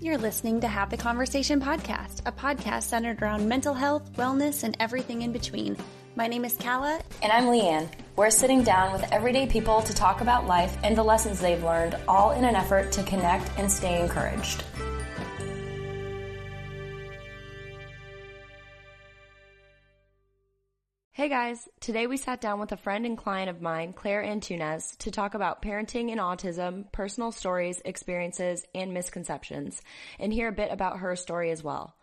You're listening to Have the Conversation podcast, a podcast centered around mental health, wellness, and everything in between. My name is Kala. And I'm Leanne. We're sitting down with everyday people to talk about life and the lessons they've learned, all in an effort to connect and stay encouraged. Hey guys, today we sat down with a friend and client of mine, Claire Antunes, to talk about parenting and autism, personal stories, experiences, and misconceptions, and hear a bit about her story as well.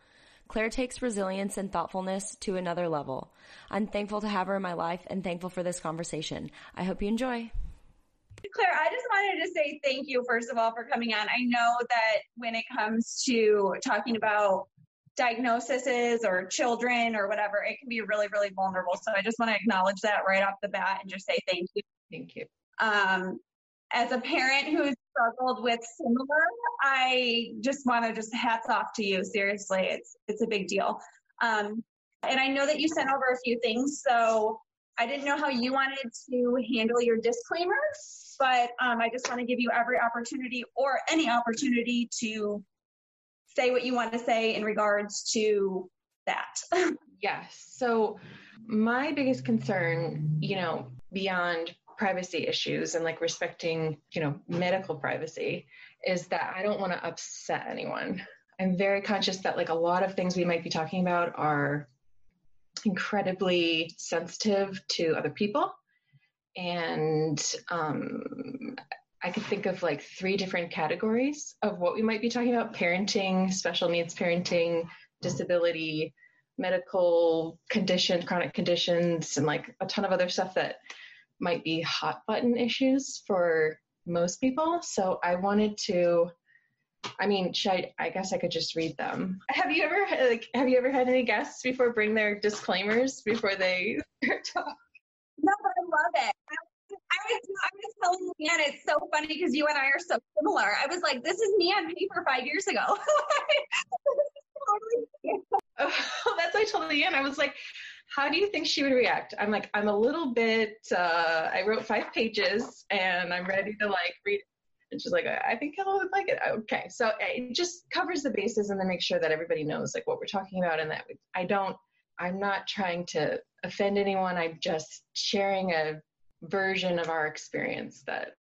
Claire takes resilience and thoughtfulness to another level. I'm thankful to have her in my life and thankful for this conversation. I hope you enjoy. Claire, I just wanted to say thank you, first of all, for coming on. I know that when it comes to talking about diagnoses or children or whatever, it can be really, really vulnerable. So I just want to acknowledge that right off the bat and just say thank you. Thank you. Um, as a parent who's struggled with similar, I just want to just hats off to you. Seriously, it's it's a big deal. Um, and I know that you sent over a few things, so I didn't know how you wanted to handle your disclaimer, but um, I just want to give you every opportunity or any opportunity to say what you want to say in regards to that. yes. So my biggest concern, you know, beyond privacy issues and like respecting, you know, medical privacy is that I don't want to upset anyone. I'm very conscious that like a lot of things we might be talking about are incredibly sensitive to other people. And um, I could think of like three different categories of what we might be talking about parenting, special needs parenting, disability, medical conditions, chronic conditions, and like a ton of other stuff that might be hot button issues for most people. So I wanted to. I mean, I, I guess I could just read them. Have you ever like have you ever had any guests before bring their disclaimers before they talk? No, but I love it. I was, I was telling Leanne, it's so funny because you and I are so similar. I was like, this is me on paper five years ago. oh, that's what I told Leanne. I was like, how do you think she would react? I'm like, I'm a little bit, uh, I wrote five pages and I'm ready to like read And she's like, I think I would like it. Okay. So it just covers the bases and then make sure that everybody knows like what we're talking about and that I don't, I'm not trying to offend anyone. I'm just sharing a version of our experience that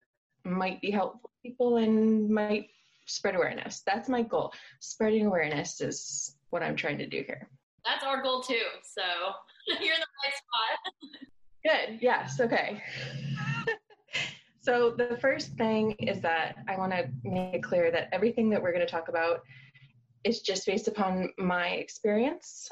might be helpful to people and might spread awareness. That's my goal. Spreading awareness is what I'm trying to do here. That's our goal too. So you're in the right spot. Good. Yes. Okay. so the first thing is that I want to make it clear that everything that we're going to talk about is just based upon my experience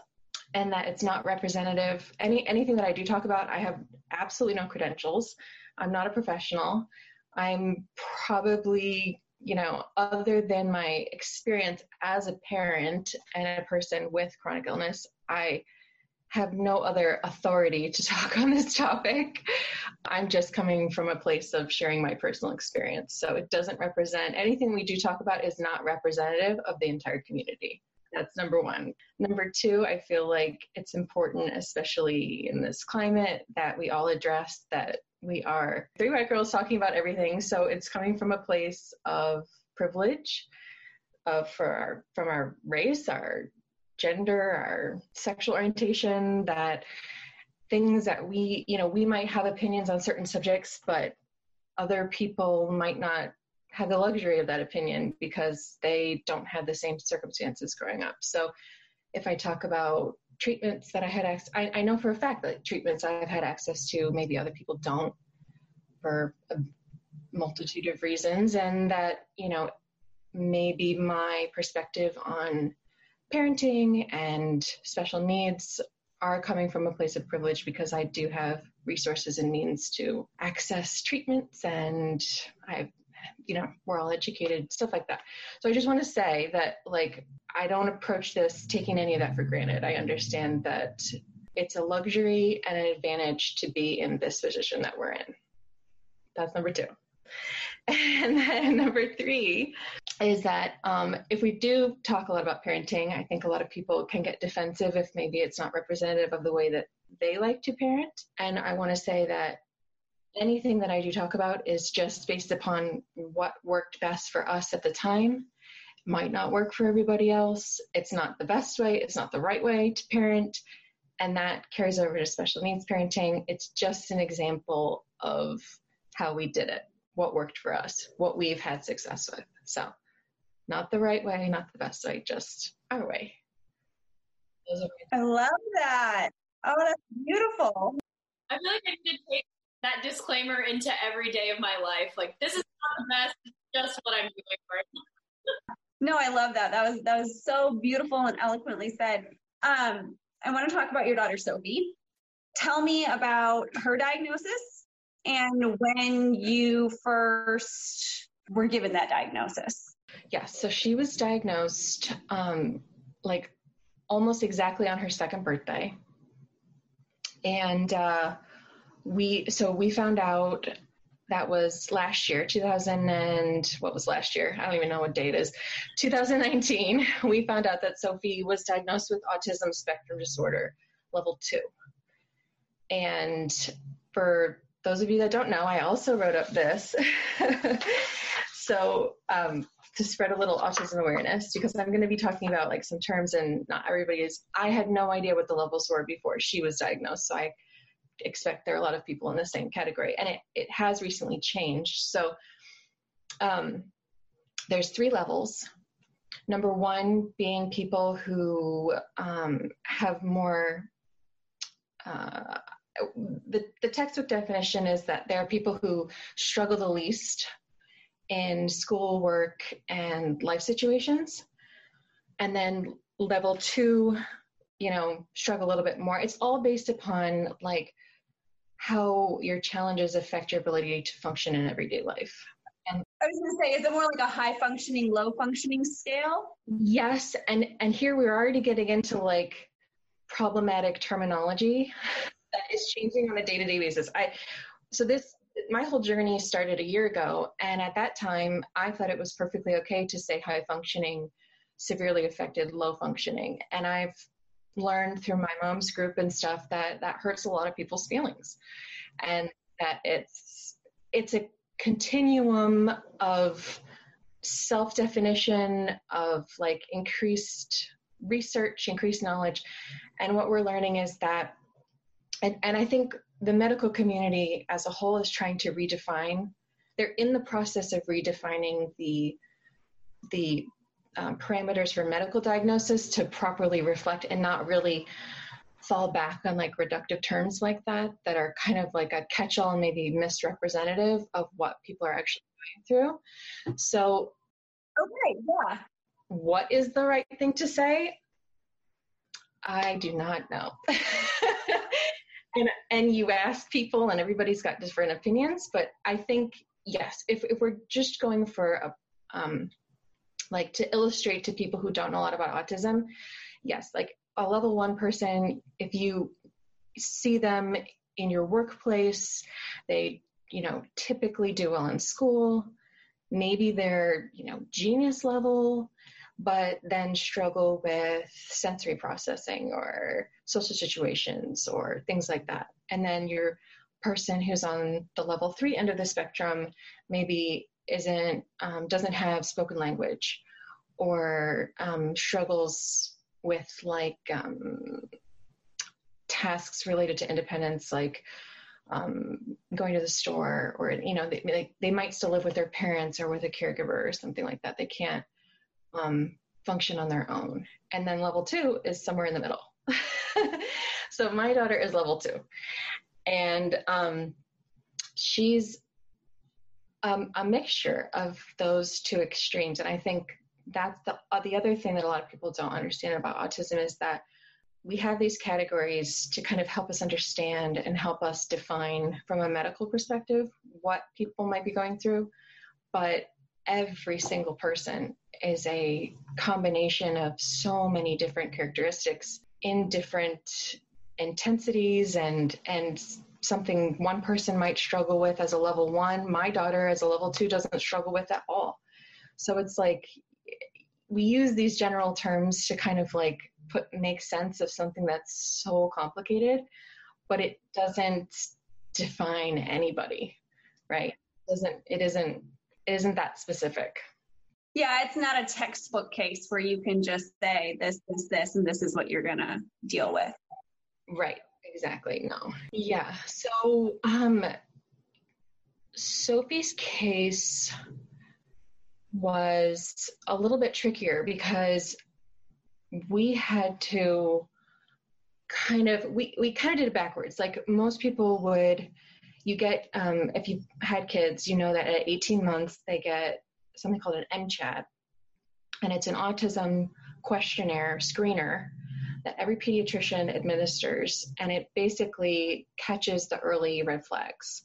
and that it's not representative. Any anything that I do talk about, I have absolutely no credentials. I'm not a professional. I'm probably, you know, other than my experience as a parent and a person with chronic illness, I have no other authority to talk on this topic. I'm just coming from a place of sharing my personal experience. So it doesn't represent anything we do talk about is not representative of the entire community. That's number one. Number two, I feel like it's important, especially in this climate, that we all address that we are three white girls talking about everything. So it's coming from a place of privilege uh, for our, from our race, our gender, our sexual orientation, that things that we, you know, we might have opinions on certain subjects, but other people might not have the luxury of that opinion because they don't have the same circumstances growing up. So if I talk about treatments that I had, access, I, I know for a fact that treatments I've had access to, maybe other people don't for a multitude of reasons, and that, you know, maybe my perspective on parenting and special needs are coming from a place of privilege because I do have resources and means to access treatments and I've you know, we're all educated, stuff like that. So I just want to say that, like, I don't approach this taking any of that for granted. I understand that it's a luxury and an advantage to be in this position that we're in. That's number two. And then number three is that um, if we do talk a lot about parenting, I think a lot of people can get defensive if maybe it's not representative of the way that they like to parent. And I want to say that anything that I do talk about is just based upon what worked best for us at the time. might not work for everybody else. It's not the best way, it's not the right way to parent, and that carries over to special needs parenting. It's just an example of how we did it, what worked for us, what we've had success with. So, not the right way, not the best way, just our way. I love that. Oh, that's beautiful. I feel like I need to take that disclaimer into every day of my life. Like, this is not the best, it's just what I'm doing right now. No, I love that. That was that was so beautiful and eloquently said. Um, I want to talk about your daughter Sophie. Tell me about her diagnosis and when you first were given that diagnosis. Yeah, so she was diagnosed um, like almost exactly on her second birthday. And uh, we, so we found out that was last year, 2000 and what was last year? I don't even know what date is. 2019, we found out that Sophie was diagnosed with autism spectrum disorder level two. And for those of you that don't know, I also wrote up this. so um, to spread a little autism awareness, because I'm going to be talking about like some terms and not everybody is. I had no idea what the levels were before she was diagnosed, so I expect there are a lot of people in the same category, and it it has recently changed. So um, there's three levels. Number one being people who um, have more. Uh, the, the textbook definition is that there are people who struggle the least in school work and life situations and then level two you know struggle a little bit more it's all based upon like how your challenges affect your ability to function in everyday life and i was going to say is it more like a high functioning low functioning scale yes and and here we're already getting into like problematic terminology that is changing on a day-to-day basis. I so this my whole journey started a year ago and at that time I thought it was perfectly okay to say high functioning, severely affected, low functioning. And I've learned through my mom's group and stuff that that hurts a lot of people's feelings and that it's it's a continuum of self definition of like increased research increased knowledge and what we're learning is that and, and I think the medical community as a whole is trying to redefine. They're in the process of redefining the the um, parameters for medical diagnosis to properly reflect and not really fall back on like reductive terms like that that are kind of like a catch-all and maybe misrepresentative of what people are actually going through. So, okay, yeah. What is the right thing to say? I do not know. and and you ask people and everybody's got different opinions but i think yes if, if we're just going for a um, like to illustrate to people who don't know a lot about autism yes like a level one person if you see them in your workplace they you know typically do well in school maybe they're you know genius level but then struggle with sensory processing or social situations or things like that. And then your person who's on the level three end of the spectrum maybe isn't um, doesn't have spoken language or um, struggles with like um, tasks related to independence like um, going to the store or you know they, they might still live with their parents or with a caregiver or something like that they can't um, function on their own. And then level two is somewhere in the middle. so my daughter is level two. And um, she's um, a mixture of those two extremes. And I think that's the, uh, the other thing that a lot of people don't understand about autism is that we have these categories to kind of help us understand and help us define from a medical perspective what people might be going through. But every single person is a combination of so many different characteristics in different intensities and and something one person might struggle with as a level 1 my daughter as a level 2 doesn't struggle with at all so it's like we use these general terms to kind of like put make sense of something that's so complicated but it doesn't define anybody right it doesn't it isn't it isn't that specific Yeah, it's not a textbook case where you can just say this, is this, and this is what you're to deal with. Right, exactly. No. Yeah. So, um, Sophie's case was a little bit trickier because we had to kind of we, we kind of did it backwards. Like most people would you get um, if you've had kids you know that at 18 months they get something called an M-CHAT and it's an autism questionnaire screener that every pediatrician administers. And it basically catches the early red flags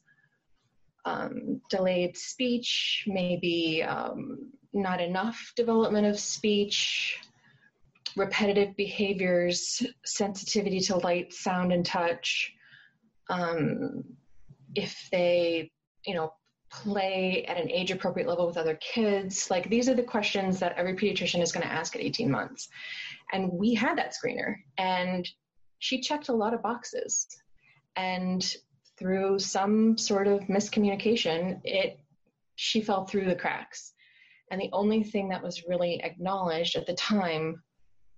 um, delayed speech maybe um, not enough development of speech repetitive behaviors, sensitivity to light, sound, and touch. Um, if they, you know, play at an age appropriate level with other kids, like these are the questions that every pediatrician is going to ask at 18 months. And we had that screener, and she checked a lot of boxes. And through some sort of miscommunication, it she fell through the cracks. And the only thing that was really acknowledged at the time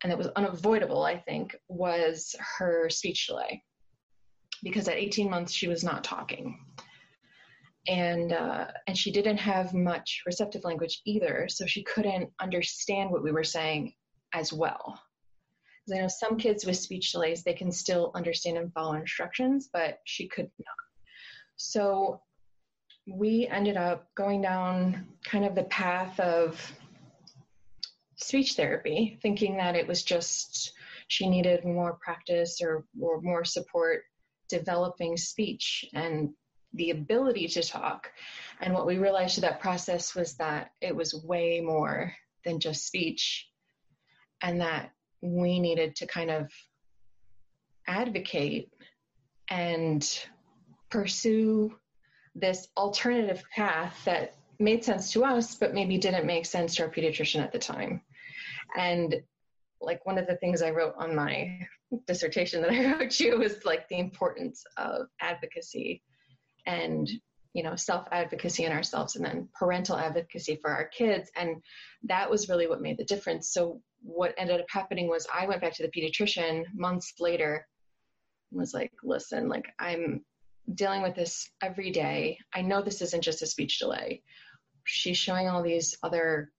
and that was unavoidable, I think, was her speech delay. Because at 18 months, she was not talking. And, uh, and she didn't have much receptive language either, so she couldn't understand what we were saying as well. Because I know some kids with speech delays, they can still understand and follow instructions, but she could not. So we ended up going down kind of the path of speech therapy, thinking that it was just she needed more practice or, or more support developing speech and the ability to talk. And what we realized through that process was that it was way more than just speech, and that we needed to kind of advocate and pursue this alternative path that made sense to us, but maybe didn't make sense to our pediatrician at the time. And like one of the things I wrote on my dissertation that I wrote you was like the importance of advocacy and you know self advocacy in ourselves and then parental advocacy for our kids and that was really what made the difference so what ended up happening was i went back to the pediatrician months later and was like listen like i'm dealing with this every day i know this isn't just a speech delay she's showing all these other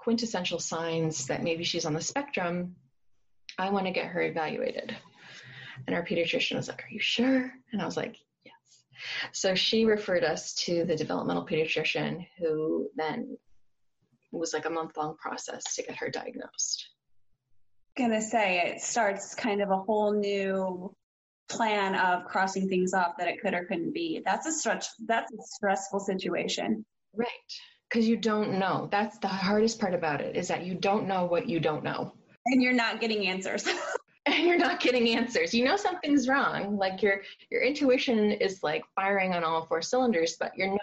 quintessential signs that maybe she's on the spectrum, I want to get her evaluated. And our pediatrician was like, Are you sure? And I was like. So she referred us to the developmental pediatrician who then was like a month long process to get her diagnosed. Gonna say it starts kind of a whole new plan of crossing things off that it could or couldn't be. That's a stretch that's a stressful situation. Right because you don't know. That's the hardest part about it is that you don't know what you don't know. And you're not getting answers. and you're not getting answers. You know something's wrong. Like your your intuition is like firing on all four cylinders, but you're not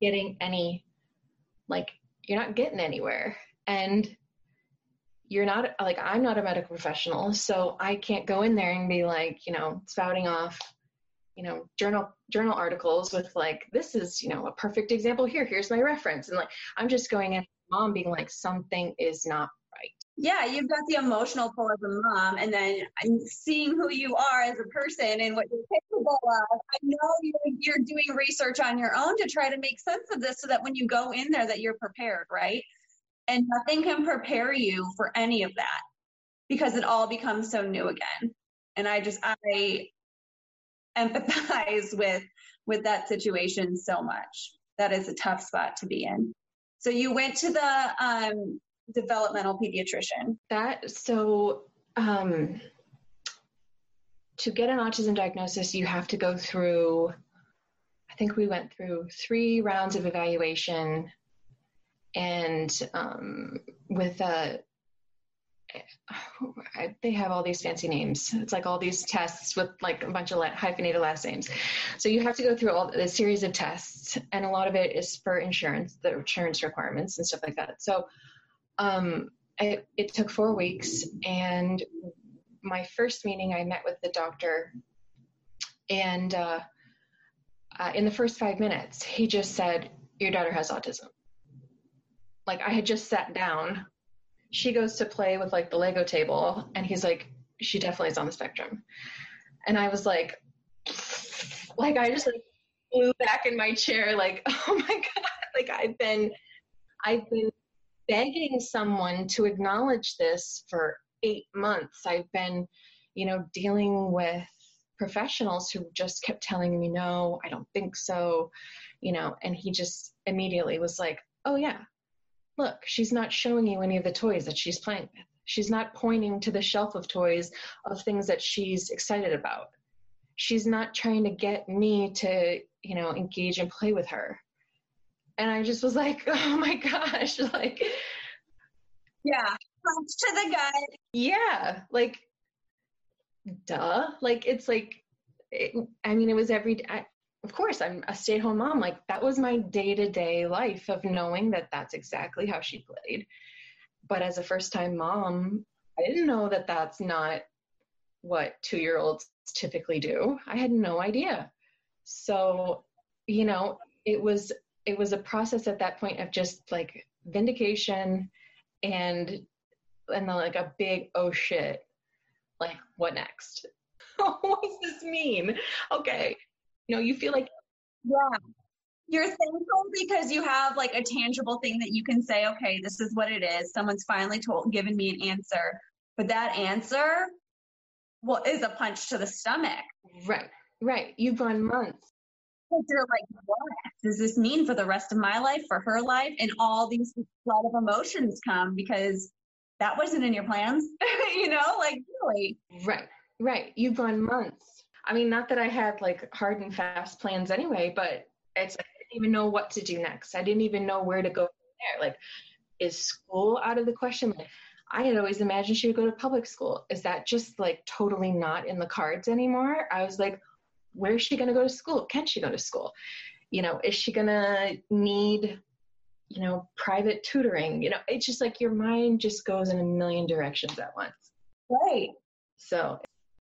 getting any like you're not getting anywhere. And you're not like I'm not a medical professional, so I can't go in there and be like, you know, spouting off you know journal journal articles with like this is you know a perfect example here here's my reference and like i'm just going in mom being like something is not yeah you've got the emotional pull as a mom and then seeing who you are as a person and what you're capable of i know you're, you're doing research on your own to try to make sense of this so that when you go in there that you're prepared right and nothing can prepare you for any of that because it all becomes so new again and i just i empathize with with that situation so much. That is a tough spot to be in. So you went to the um, developmental pediatrician. That so um, to get an autism diagnosis, you have to go through. I think we went through three rounds of evaluation, and um, with a I, they have all these fancy names. It's like all these tests with like a bunch of hyphenated last names. So you have to go through all the series of tests, and a lot of it is for insurance, the insurance requirements and stuff like that. So um, it, it took four weeks, and my first meeting, I met with the doctor, and uh, uh, in the first five minutes, he just said, "Your daughter has autism." like I had just sat down. She goes to play with like the Lego table, and he's like, she definitely is on the spectrum. And I was like, like I just like flew back in my chair, like, oh my god, like I've been, I've been begging someone to acknowledge this for eight months. I've been, you know, dealing with professionals who just kept telling me, no, I don't think so, you know, and he just immediately was like, oh yeah, look, she's not showing you any of the toys that she's playing with. She's not pointing to the shelf of toys of things that she's excited about. She's not trying to get me to, you know, engage and play with her. And I just was like, oh my gosh, like, yeah, punch to the gut. Yeah, like, duh. Like, it's like, it, I mean, it was every. I, of course, I'm a stay-at-home mom. Like that was my day-to-day life of knowing that that's exactly how she played. But as a first-time mom, I didn't know that that's not what two-year-olds typically do. I had no idea. So, you know, it was it was a process at that point of just like vindication and and then like a big oh shit like what next? What does this mean? Okay. You know you feel like yeah. You're thankful because you have like a tangible thing that you can say okay this is what it is. Someone's finally told given me an answer. But that answer well is a punch to the stomach. Right. Right. You've gone months you're like, what does this mean for the rest of my life, for her life? And all these flood of emotions come because that wasn't in your plans, you know, like really. Right, right. You've gone months. I mean, not that I had like hard and fast plans anyway, but it's I didn't even know what to do next. I didn't even know where to go from there. Like, is school out of the question? Like, I had always imagined she would go to public school. Is that just like totally not in the cards anymore? I was like, where is she going to go to school? Can she go to school? You know, is she going to need, you know, private tutoring? You know, it's just like your mind just goes in a million directions at once. Right. So,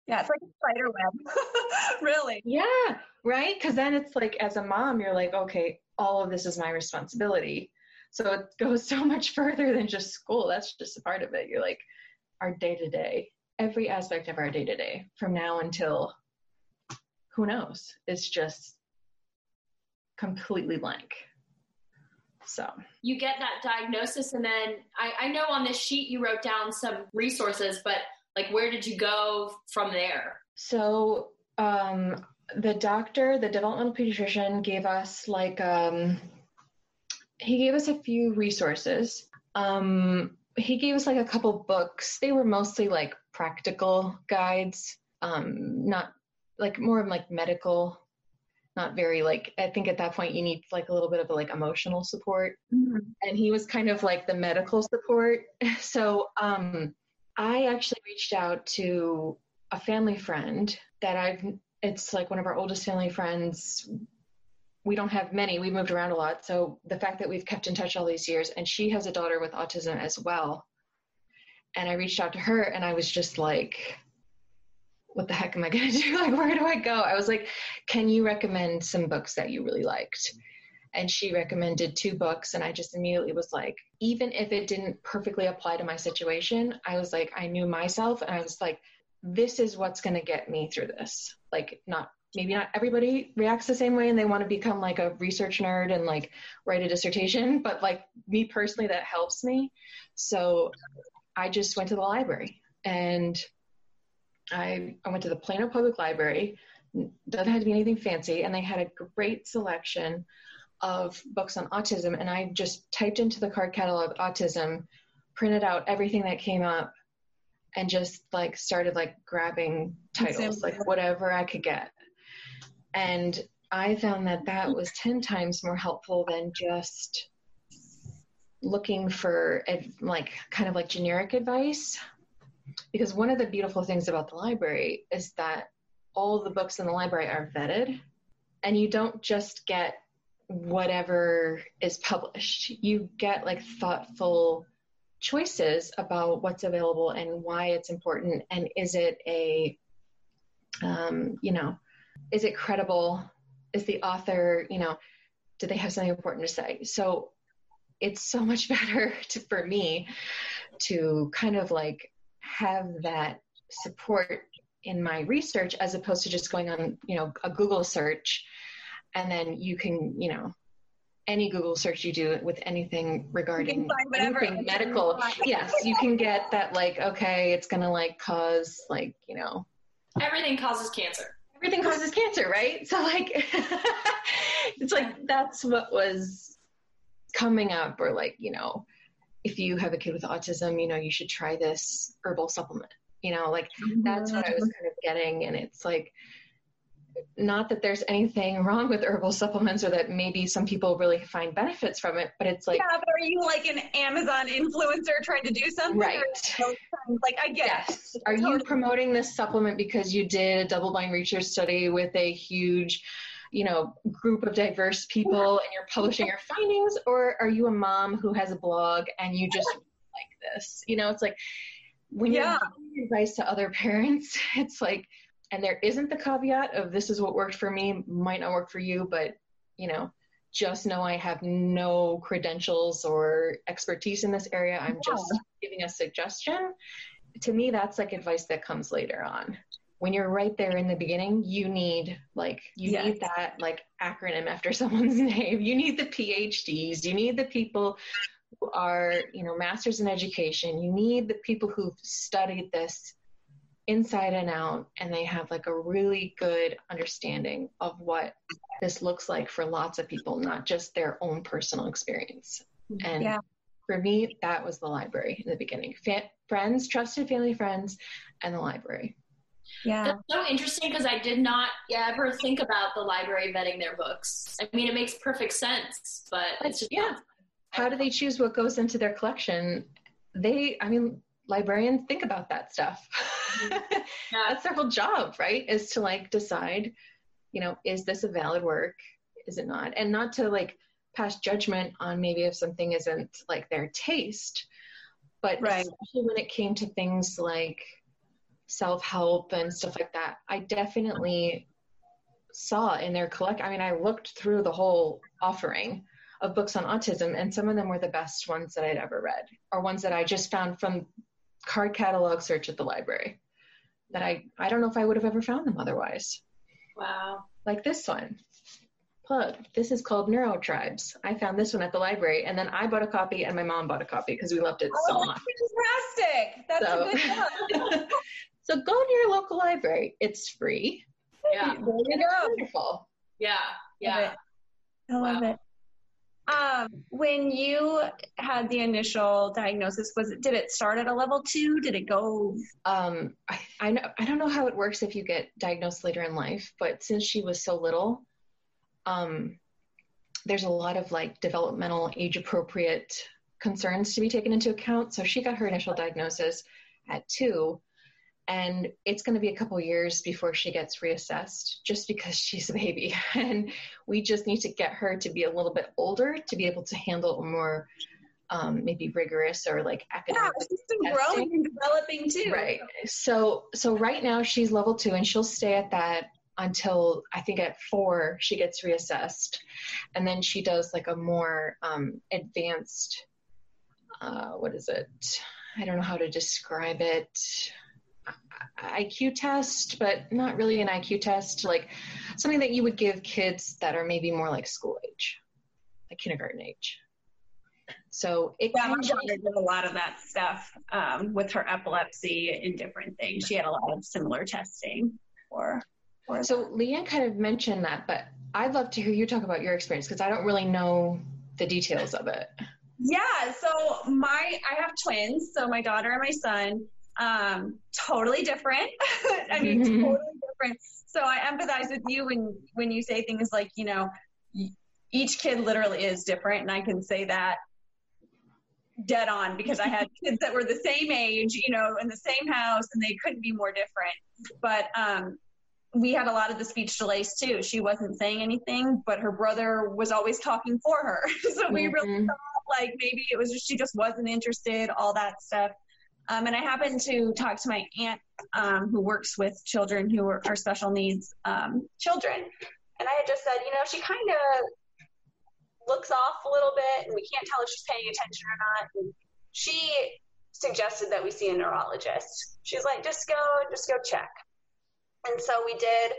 yeah, it's like a spider web. really. Yeah, right? Because then it's like, as a mom, you're like, okay, all of this is my responsibility. So it goes so much further than just school. That's just a part of it. You're like, our day to day, every aspect of our day to day from now until who knows? It's just completely blank. So you get that diagnosis, and then I, I know on this sheet you wrote down some resources, but like where did you go from there? So um, the doctor, the developmental pediatrician, gave us like um, he gave us a few resources. Um, he gave us like a couple books. They were mostly like practical guides, um, not like more of like medical not very like i think at that point you need like a little bit of a, like emotional support. Mm-hmm. and he was kind of like the medical support. So um i actually reached out to a family friend that i've it's like one of our oldest family friends. We don't have many. We've moved around a lot. So the fact that we've kept in touch all these years and she has a daughter with autism as well. And i reached out to her and i was just like what the heck am I going to do? Like, where do I go? I was like, can you recommend some books that you really liked? And she recommended two books. And I just immediately was like, even if it didn't perfectly apply to my situation, I was like, I knew myself. And I was like, this is what's going to get me through this. Like, not maybe not everybody reacts the same way and they want to become like a research nerd and like write a dissertation, but like me personally, that helps me. So I just went to the library and I, I went to the Plano Public Library. Doesn't have to be anything fancy, and they had a great selection of books on autism. And I just typed into the card catalog autism, printed out everything that came up, and just like started like grabbing titles, like whatever I could get. And I found that that was 10 times more helpful than just looking for like kind of like generic advice because one of the beautiful things about the library is that all the books in the library are vetted and you don't just get whatever is published. You get like thoughtful choices about what's available and why it's important and is it a um, you know is it credible? Is the author you know do they have something important to say? So it's so much better to, for me to kind of like have that support in my research as opposed to just going on, you know, a Google search and then you can, you know, any Google search you do with anything regarding anything medical, yes, you can get that like, okay, it's gonna like cause like, you know, everything causes cancer. Everything causes cancer, right? So like, it's like that's what was coming up, or like, you know, if you have a kid with autism, you know, you should try this herbal supplement. You know, like mm-hmm. that's what I was kind of getting, and it's like not that there's anything wrong with herbal supplements or that maybe some people really find benefits from it, but it's like Yeah, but are you like an Amazon influencer trying to do something? Right. Like I guess. Yes. Are you promoting this supplement because you did a double blind research study with a huge you know group of diverse people and you're publishing your findings or are you a mom who has a blog and you just like this you know it's like when yeah. you're giving advice to other parents it's like and there isn't the caveat of this is what worked for me might not work for you but you know just know i have no credentials or expertise in this area i'm yeah. just giving a suggestion to me that's like advice that comes later on when you're right there in the beginning you need like you yes. need that like acronym after someone's name. You need the phds you need the people who are you know masters in education. You need the people who've studied this inside and out and they have like a really good understanding of what this looks like for lots of people not just their own personal experience. Mm-hmm. And yeah. for me that was the library in the beginning. Fa- friends trusted family friends and the library yeah that's so interesting because i did not ever think about the library vetting their books i mean it makes perfect sense but it's just yeah how do they choose what goes into their collection they i mean librarians think about that stuff. Mm-hmm. yeah. That's their whole job, right? Is to like decide, you know, is this a valid work? Is it not? And not to like pass judgment on maybe if something isn't like their taste, but right. especially when it came to things like self help and stuff like that, I definitely saw in their collect. I mean, I looked through the whole offering of books on autism, and some of them were the best ones that I'd ever read, or ones that I just found from card catalog search at the library that I, I don't know if I would have ever found them otherwise. Wow. Like this one. Plug. This is called Neurotribes. I found this one at the library and then I bought a copy and my mom bought a copy because we loved it so oh, much. Fantastic. That's so, a good so go to your local library. It's free. Yeah. You. Wonderful. Yeah. Yeah. I love wow. it. Um, when you had the initial diagnosis, was it did it start at a level two? Did it go? Um, I, I know I don't know how it works if you get diagnosed later in life, but since she was so little, um, there's a lot of like developmental age appropriate concerns to be taken into account. So she got her initial diagnosis at two, and it's going to be a couple years before she gets reassessed just because she's a baby and we just need to get her to be a little bit older to be able to handle more um, maybe rigorous or like academic yeah, she's still growing and developing too right so so right now she's level two and she'll stay at that until I think at four she gets reassessed, and then she does like a more um, advanced. Uh, what is it? I don't know how to describe it. IQ test, but not really an IQ test, like something that you would give kids that are maybe more like school age, like kindergarten age. So it yeah, my daughter did a lot of that stuff um, with her epilepsy and different things. She had a lot of similar testing for. for so Leanne kind of mentioned that, but I'd love to hear you talk about your experience because I don't really know the details of it. Yeah, so my I have twins, so my daughter and my son um, totally different. I mean, mm-hmm. totally different. So I empathize with you when when you say things like, you know, each kid literally is different, and I can say that dead on because I had kids that were the same age, you know, in the same house, and they couldn't be more different. But um, we had a lot of the speech delays too. She wasn't saying anything, but her brother was always talking for her. so we mm-hmm. really thought like maybe it was just she just wasn't interested, all that stuff. Um, and I happened to talk to my aunt um, who works with children who are, are special needs um, children. And I had just said, you know, she kind of looks off a little bit and we can't tell if she's paying attention or not. And she suggested that we see a neurologist. She's like, just go, just go check. And so we did.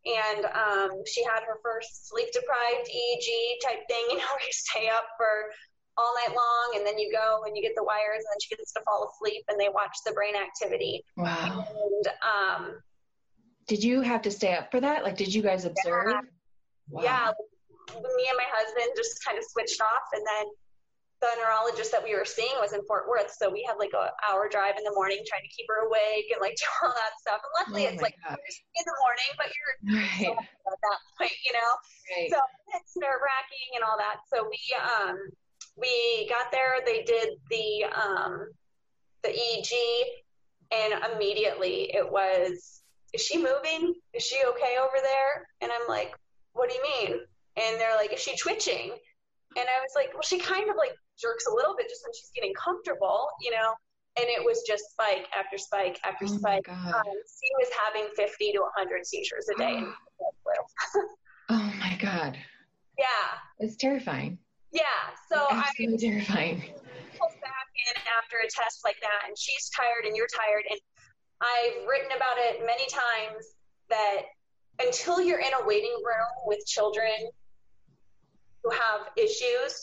And um, she had her first sleep deprived EEG type thing, you know, where you stay up for all night long and then you go and you get the wires and then she gets to fall asleep and they watch the brain activity. Wow. And um, Did you have to stay up for that? Like, did you guys observe? Yeah. Wow. yeah, me and my husband just kind of switched off and then the neurologist that we were seeing was in Fort Worth, so we had like an hour drive in the morning trying to keep her awake and like do all that stuff. And luckily, Oh it's like God. in the morning, but you're Right. at that point, you know. Right. So it's nerve wracking and all that. So we um we got there. They did the um the EEG, and immediately it was, is she moving? Is she okay over there? And I'm like, what do you mean? And they're like, is she twitching? And I was like, well, she kind of like jerks a little bit just when she's getting comfortable, you know. And it was just spike after spike after Oh spike. Um, she was having 50 to 100 seizures a day. Oh my God. yeah, It's terrifying. Yeah. So I terrifying. pulls back in after a test like that, and she's tired and you're tired. And I've written about it many times that until you're in a waiting room with children who have issues,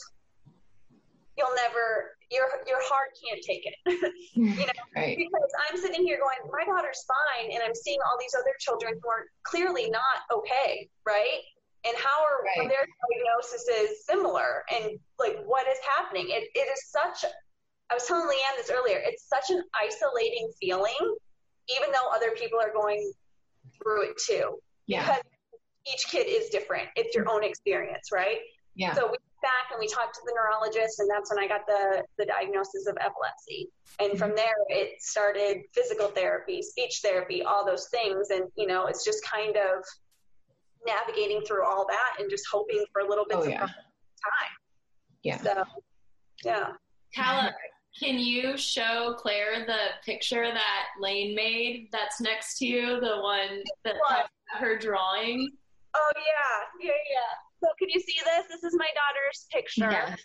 you'll never your your heart can't take it. you know, Right. because I'm sitting here going, my daughter's fine, and I'm seeing all these other children who are clearly not okay, right? And how are Right. their diagnoses similar? And like, what is happening? It, it is such. I was telling Leanne this earlier. It's such an isolating feeling, even though other people are going through it too. Yeah. Because each kid is different. It's your own experience, right? Yeah. So we went back and we talked to the neurologist, and that's when I got the the diagnosis of epilepsy. And from mm-hmm. there, it started physical therapy, speech therapy, all those things. And you know, it's just kind of navigating through all that and just hoping for a little bit Oh of yeah. time. Yeah. So, yeah. Kala, can you show Claire the picture that Lane made that's next to you, the one that What? has her drawing? Oh yeah, yeah, yeah. So can you see this? This is my daughter's picture. Yes.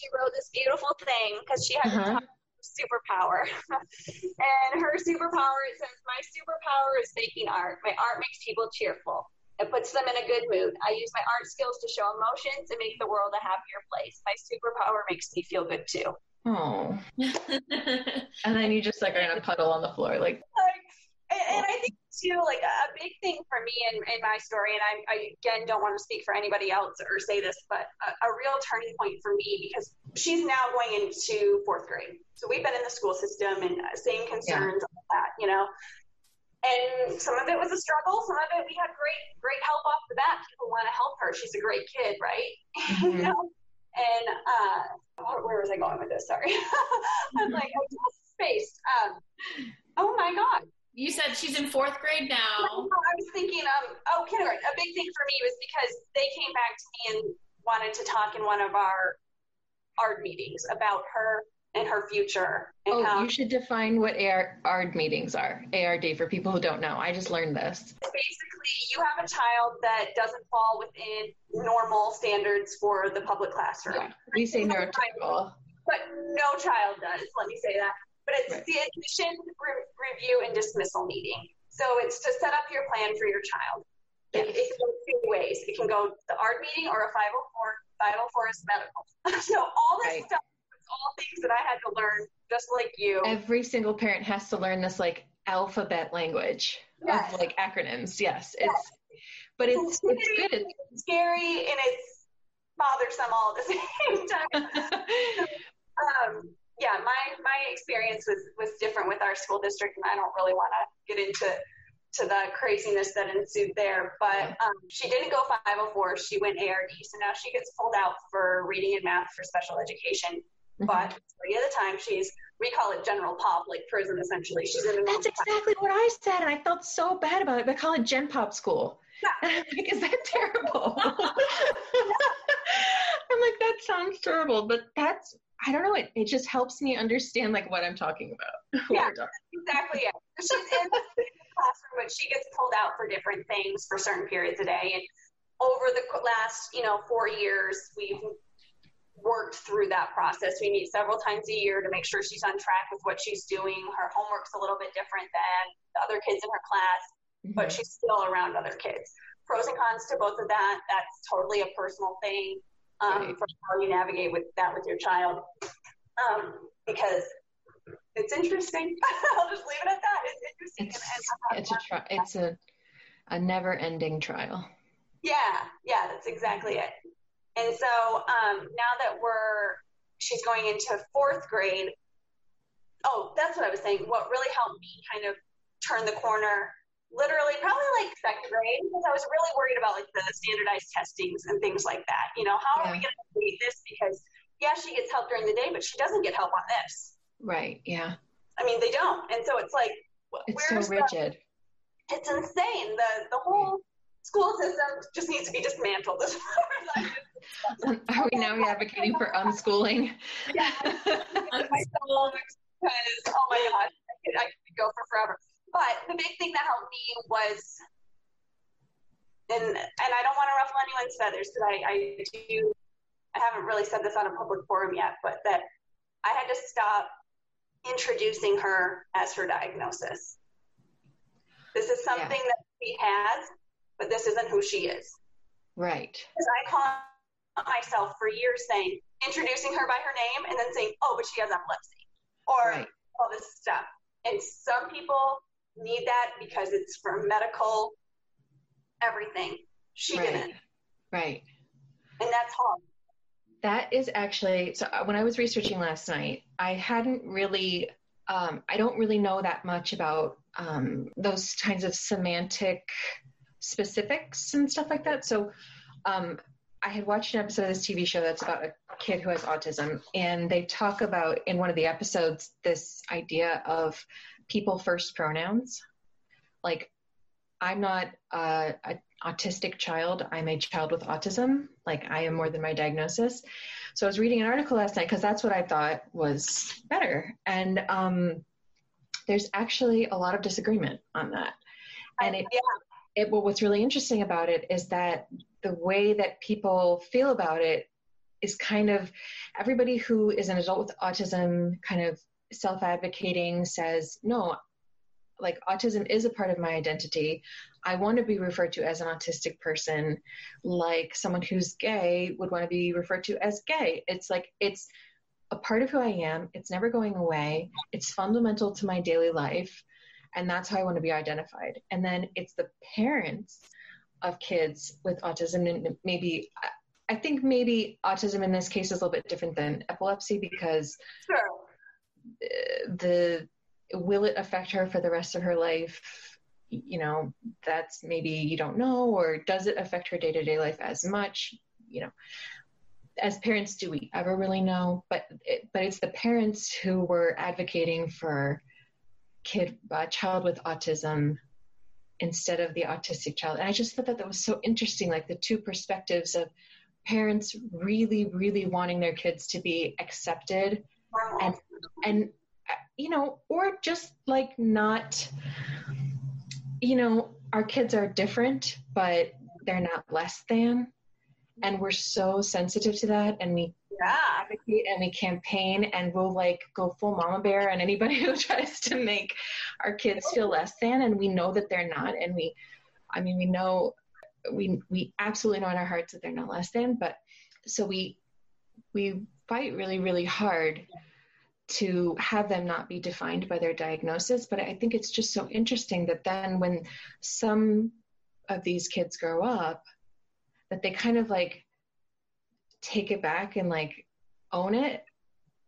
She wrote this beautiful thing because she has Uh-huh. a superpower. and her superpower, it says, My superpower is making art. My art makes people cheerful. It puts them in a good mood. I use my art skills to show emotions and make the world a happier place. My superpower makes me feel good too. Oh. And then you just like are in a puddle on the floor, like and, and I think too, like a big thing for me in, in my story, and I, I again don't want to speak for anybody else or say this, but a, a real turning point for me because she's now going into fourth grade. So we've been in the school system and uh, same concerns, all that, you know. And some of it was a struggle. Some of it we had great, great help off the bat. People want to help her. She's a great kid, right? Mhm. you know. And uh, where, where was I going with this? Sorry, I'm like, I just spaced. Um, oh my god. you said she's in fourth grade now. I was thinking, um, oh, kindergarten. A big thing for me was because they came back to me and wanted to talk in one of our art meetings about her and her future and Oh, how you should define what AR, ARD meetings are. ARD for people who don't know. I just learned this. basically you have a child that doesn't fall within normal standards for the public classroom. Yeah. We say neurotypical. But no child does, let me say that. But it's Right. the admission, re- review, and dismissal meeting. So it's to set up your plan for your child. It, it can go two ways. It can go the ARD meeting or a 504. 504 is medical. so all this Right. stuff all things that I had to learn, just like you. Every single parent has to learn this like alphabet language Yes. of like acronyms. Yes. It's but it's it's good. It's scary and it's bothersome all at the same time. um, yeah, my my experience was was different with our school district, and I don't really want to get into to the craziness that ensued there. But um, she didn't go 504; she went ARD. So now she gets pulled out for reading and math for special education. But three the time, she's we call it general pop, like prison essentially. She's in a That's exactly what I said, and I felt so bad about it. They call it Gen Pop School. Yeah. Like, is that terrible? I'm like, that sounds terrible, but that's I don't know. It it just helps me understand like what I'm talking about. Yeah. talking- Exactly. Yeah. She's in the classroom, but she gets pulled out for different things for certain periods of day. And over the last, you know, four years, we've worked through that process. We meet several times a year to make sure she's on track with what she's doing. Her homework's a little bit different than the other kids in her class, mm-hmm. but she's still around other kids. Pros and cons to both of that. That's totally a personal thing um, right. for how you navigate with that with your child. Um, because it's interesting. I'll just leave it at that. It's interesting. It's, and, and it's a tri- it's a a never ending trial. Yeah, yeah, that's exactly it. And so um, now that we're she's going into fourth grade. Oh, that's what I was saying. What really helped me kind of turn the corner, literally, probably like second grade, because I was really worried about like the standardized testings and things like that. You know, how yeah. are we going to create this? Because yeah, she gets help during the day, but she doesn't get help on this. Right. Yeah. I mean, they don't, and so it's like it's so rigid. The, it's insane. The the whole school system just needs to be dismantled. As far as Are we now advocating for unschooling? Yeah. soul because oh my god, I could, I could go for forever. But the big thing that helped me was, and and I don't want to ruffle anyone's feathers because I, I do I haven't really said this on a public forum yet, but that I had to stop introducing her as her diagnosis. This is something yeah. that she has, but this isn't who she is. Right. Because I caught myself for years saying, introducing her by her name and then saying, oh, but she has epilepsy or right. all this stuff. And some people need that because it's for medical everything. She right. didn't. Right. And that's hard. That is actually so. Uh, when I was researching last night, I hadn't really, um, I don't really know that much about um, those kinds of semantic specifics and stuff like that. So um, I had watched an episode of this TV show that's about a kid who has autism, and they talk about in one of the episodes this idea of people first pronouns. Like, I'm not uh, a autistic child. I'm a child with autism. Like I am more than my diagnosis. So I was reading an article last night because that's what I thought was better. And um, there's actually a lot of disagreement on that. And it, yeah. It, well, what's really interesting about it is that the way that people feel about it is kind of everybody who is an adult with autism kind of self advocating says, no, like autism is a part of my identity. I want to be referred to as an autistic person, like someone who's gay would want to be referred to as gay. It's like it's a part of who I am. It's never going away. It's fundamental to my daily life. And that's how I want to be identified. And then it's the parents of kids with autism and maybe I think maybe autism in this case is a little bit different than epilepsy because sure. the will it affect her for the rest of her life? You know, that's maybe you don't know, or does it affect her day to day life as much? You know, as parents, do we ever really know? But it, but it's the parents who were advocating for kid uh, child with autism instead of the autistic child, and I just thought that that was so interesting, like the two perspectives of parents really, really wanting their kids to be accepted and and you know, or just like not, you know, our kids are different, but they're not less than. And we're so sensitive to that. And we yeah. advocate and we campaign and we'll like go full mama bear and anybody who tries to make our kids feel less than. And we know that they're not. And we, I mean, we know, we, we absolutely know in our hearts that they're not less than, but so we, we fight really, really hard to have them not be defined by their diagnosis. But I think it's just so interesting that then when some of these kids grow up, that they kind of like take it back and like own it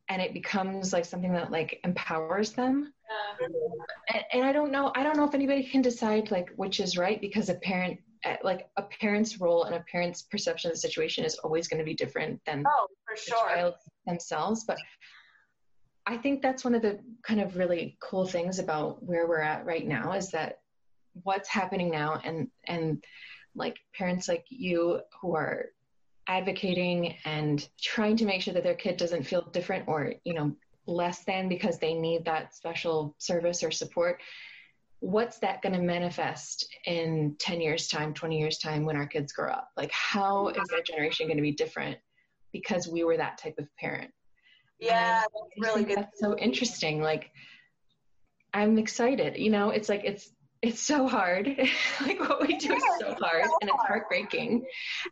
and it becomes like something that like empowers them. And, and, i don't know i don't know if anybody can decide like which is right because a parent eh, like a parent's role and a parent's perception of the situation is always going to be different than oh for sure. the child themselves but I think that's one of the kind of really cool things about where we're at right now is that what's happening now and and like parents like you who are advocating and trying to make sure that their kid doesn't feel different or you know less than because they need that special service or support what's that going to manifest in 10 years time 20 years time when our kids grow up like how is that generation going to be different because we were that type of parent. Yeah, And that's really good. That's so interesting. Like, I'm excited. You know, it's like it's it's so hard. like what we do is so hard, and it's heartbreaking.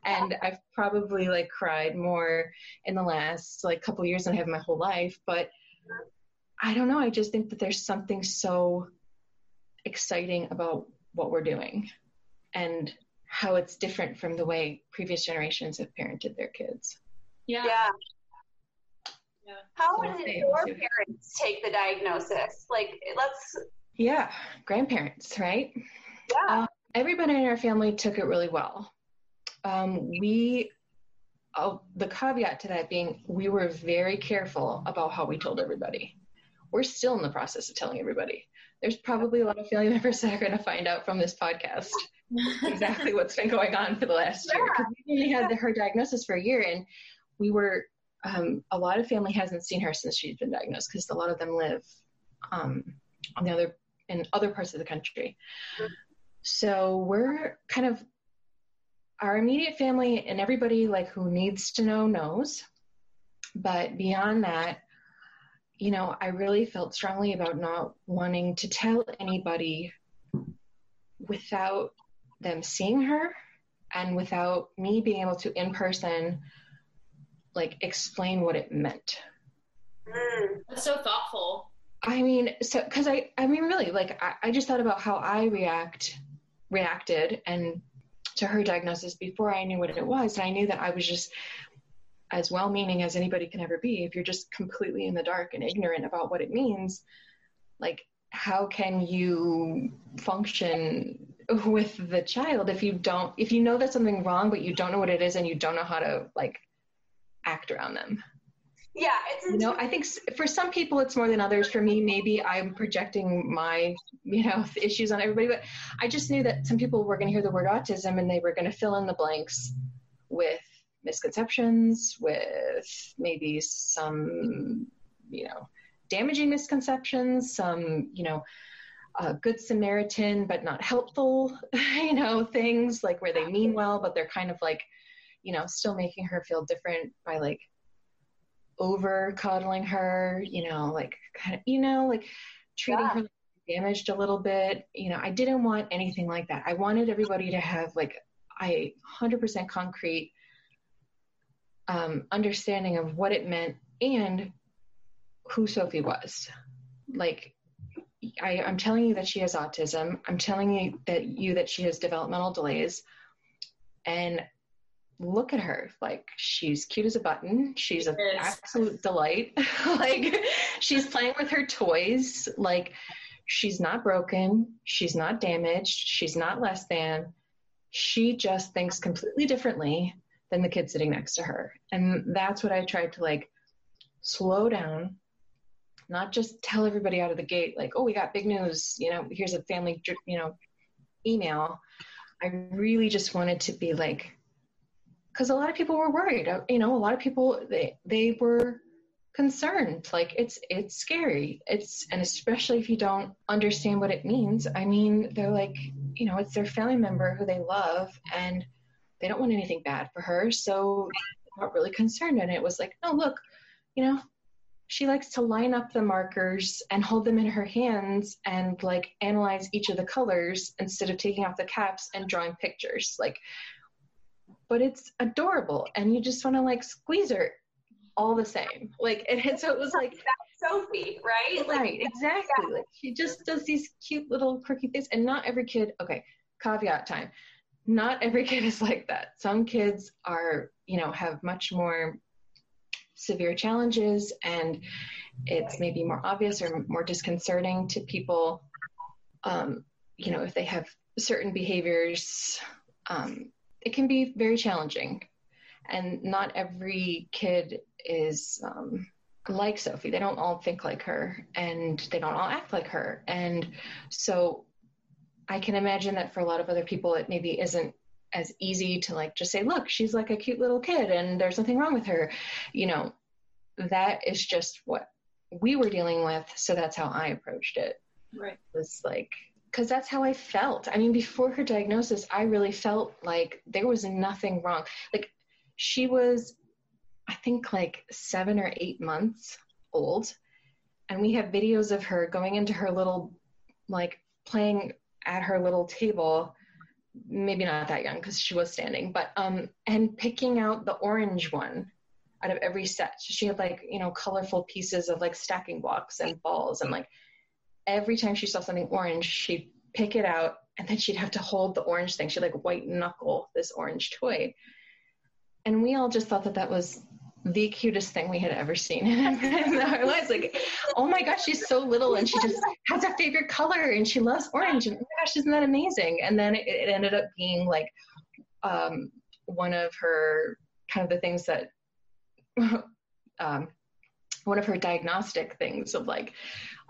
And I've probably like cried more in the last like couple years than I have my whole life. But I don't know. I just think that there's something so exciting about what we're doing, and how it's different from the way previous generations have parented their kids. Yeah. Yeah. Yeah. How So did your parents take the diagnosis? Like, let's. Yeah, grandparents, right? Yeah. Uh, everybody in our family took it really well. Um, we, oh, the caveat to that being, we were very careful about how we told everybody. We're still in the process of telling everybody. There's probably a lot of family members that are going to find out from this podcast exactly what's been going on for the last year. Because we only had her diagnosis for a year, and we were. Um, a lot of family hasn't seen her since she's been diagnosed because a lot of them live um, on the other in other parts of the country. So we're kind of our immediate family and everybody like who needs to know knows. But beyond that, you know, I really felt strongly about not wanting to tell anybody without them seeing her and without me being able to in person like explain what it meant. Mm. That's so thoughtful. I mean, so because I, I mean, really, like I, I just thought about how I react, reacted, and to her diagnosis before I knew what it was, and I knew that I was just as well-meaning as anybody can ever be. If you're just completely in the dark and ignorant about what it means, like how can you function with the child if you don't, if you know that something wrong, but you don't know what it is and you don't know how to like act around them? Yeah, it's you know i think for some people it's more than others. For me maybe i'm projecting my you know issues on everybody but i just knew that some people were going to hear the word autism and they were going to fill in the blanks with misconceptions with maybe some you know damaging misconceptions some you know uh, good samaritan but not helpful you know things like where they mean well but they're kind of like you know still making her feel different by like over coddling her, you know, like kind of, you know, like treating Yeah. her damaged a little bit. You know, I didn't want anything like that. I wanted everybody to have like a 100% concrete um, understanding of what it meant and who Sophie was. Like, I, I'm telling you that she has autism. I'm telling you that you that she has developmental delays, and look at her. Like she's cute as a button. She's an absolute delight. Like she's playing with her toys. Like she's not broken. She's not damaged. She's not less than. She just thinks completely differently than the kid sitting next to her. And that's what i tried to like slow down. Not just tell everybody out of the gate like oh we got big news. You know here's a family you know email. I really just wanted to be like because a lot of people were worried. Uh, You know, a lot of people they they were concerned. Like it's it's scary. It's and especially if you don't understand what it means. I mean, they're like, you know, it's their family member who they love, and they don't want anything bad for her. So they got really concerned. And it was like, no, look, you know, she likes to line up the markers and hold them in her hands and like analyze each of the colors instead of taking off the caps and drawing pictures. Like but it's adorable and you just want to like squeeze her all the same. Like and, it so it was like Sophie, right? Like, right exactly. Like she just does these cute little quirky things and not every kid okay caveat time not every kid is like that. Some kids are you know have much more severe challenges and it's maybe more obvious or more disconcerting to people um, you know if they have certain behaviors um, it can be very challenging. And not every kid is um, like sophie. They don't all think like her and they don't all act like her. And so i can imagine that for a lot of other people it maybe isn't as easy to like just say look she's like a cute little kid and there's nothing wrong with her. You know that is just what we were dealing with. So that's how i approached it. Right. was like because that's how I felt. I mean, before her diagnosis, I really felt like there was nothing wrong. Like she was I think like seven or eight months old. And we have videos of her going into her little, like playing at her little table, maybe not that young because she was standing, but, um, and picking out the orange one out of every set. So she had like, you know, colorful pieces of like stacking blocks and balls. And like every time she saw something orange, she'd pick it out and then she'd have to hold the orange thing. She'd like white knuckle this orange toy. And we all just thought that that was the cutest thing we had ever seen in our lives. Like, oh my gosh, she's so little and she just has a favorite color and she loves orange. And oh my gosh, isn't that amazing? And then it, it ended up being like um, one of her kind of the things that um, one of her diagnostic things of like,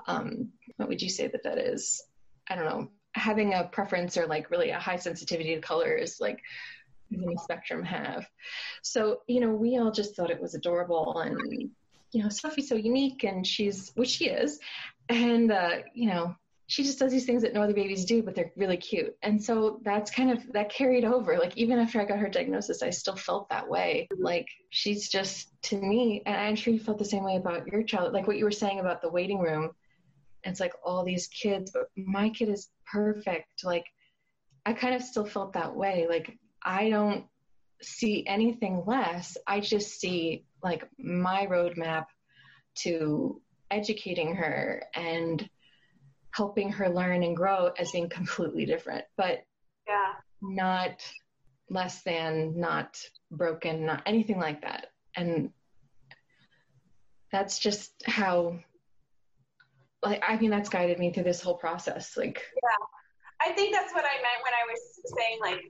um, what would you say that that is? I don't know, having a preference or like really a high sensitivity to colors, like the spectrum have. So, you know, we all just thought it was adorable and, you know, Sophie's so unique and she's, which she is. And, uh, you know, she just does these things that no other babies do, but they're really cute. And so that's kind of that carried over. Like even after I got her diagnosis, I still felt that way. Like she's just to me, and I'm sure you felt the same way about your child. Like what you were saying about the waiting room. It's like all these kids, but my kid is perfect. Like I kind of still felt that way. Like I don't see anything less. I just see like my roadmap to educating her and helping her learn and grow as being completely different, but yeah, not less than, not broken, not anything like that. And that's just how like I mean that's guided me through this whole process. Like Yeah. I think that's what I meant when I was saying like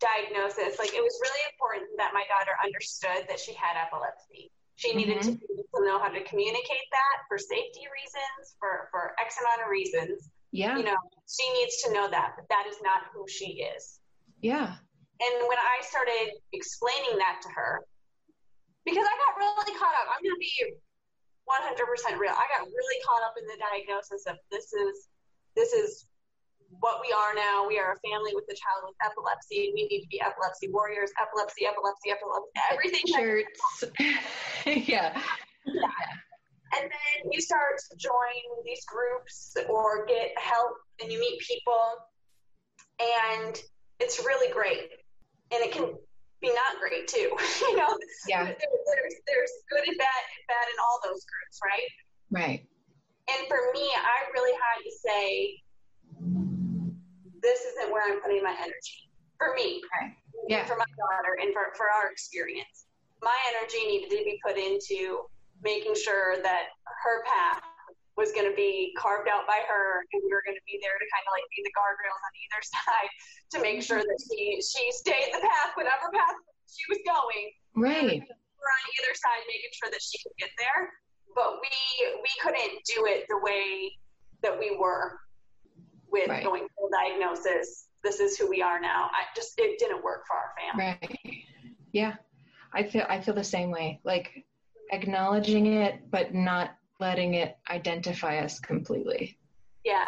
diagnosis. Like it was really important that my daughter understood that she had epilepsy. She needed mm-hmm. to, to know how to communicate that for safety reasons, for, for X amount of reasons. Yeah. You know, she needs to know that, but that is not who she is. Yeah. And when I started explaining that to her, because I got really caught up, I'm going to be 100% real. I got really caught up in the diagnosis of this is, this is what we are now. We are a family with a child with epilepsy. We need to be epilepsy warriors. Epilepsy, epilepsy, epilepsy. Everything. Shirts. yeah. yeah. And then you start to join these groups or get help, and you meet people, and it's really great. And it can be not great too. you know. Yeah. There, there's there's good and bad bad in all those groups, right? Right. And for me, I really had to say this isn't where I'm putting my energy for me, right. yeah. for my daughter, and for, for our experience. My energy needed to be put into making sure that her path was going to be carved out by her, and we were going to be there to kind of like be the guardrails on either side to make sure that she she stayed the path, whatever path she was going. Right. We're on either side, making sure that she could get there, but we we couldn't do it the way that we were with right. going full diagnosis. This is who we are now. I just it didn't work for our family. Right. Yeah. I feel I feel the same way. Like acknowledging it but not letting it identify us completely. Yeah.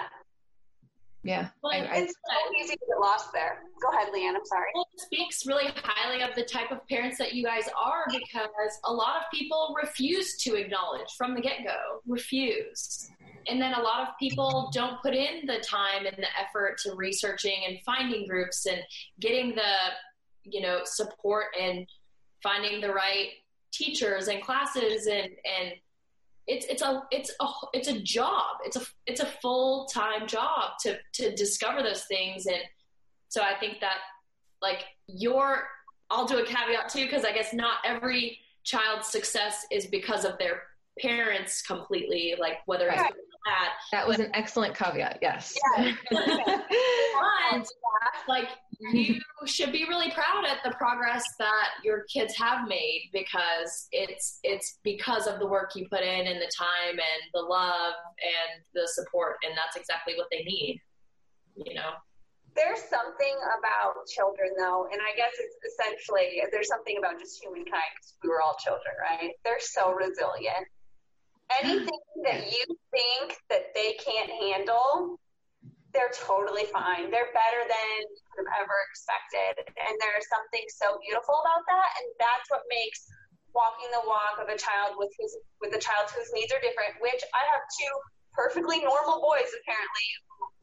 Yeah. Well, I, it's I, so easy to get lost there. Go ahead, Leanne. I'm sorry. Well, it speaks really highly of the type of parents that you guys are because a lot of people refuse to acknowledge from the get go. Refuse and then a lot of people don't put in the time and the effort to researching and finding groups and getting the you know support and finding the right teachers and classes and and it's it's a it's a it's a job. It's a it's a full-time job to to discover those things. And so i think that like your i'll do a caveat too because i guess not every child's success is because of their parents completely like whether it's that. That was an excellent caveat. Yes. Yeah. but, uh, like you should be really proud at the progress that your kids have made because it's it's because of the work you put in and the time and the love and the support and that's exactly what they need. You know. There's something about children, though, and I guess it's essentially there's something about just humankind because we were all children, right? They're so resilient anything that you think that they can't handle, they're totally fine. They're better than you could have ever expected. And there's something so beautiful about that. And that's what makes walking the walk of a child with his with a child whose needs are different. Which I have two perfectly normal boys apparently.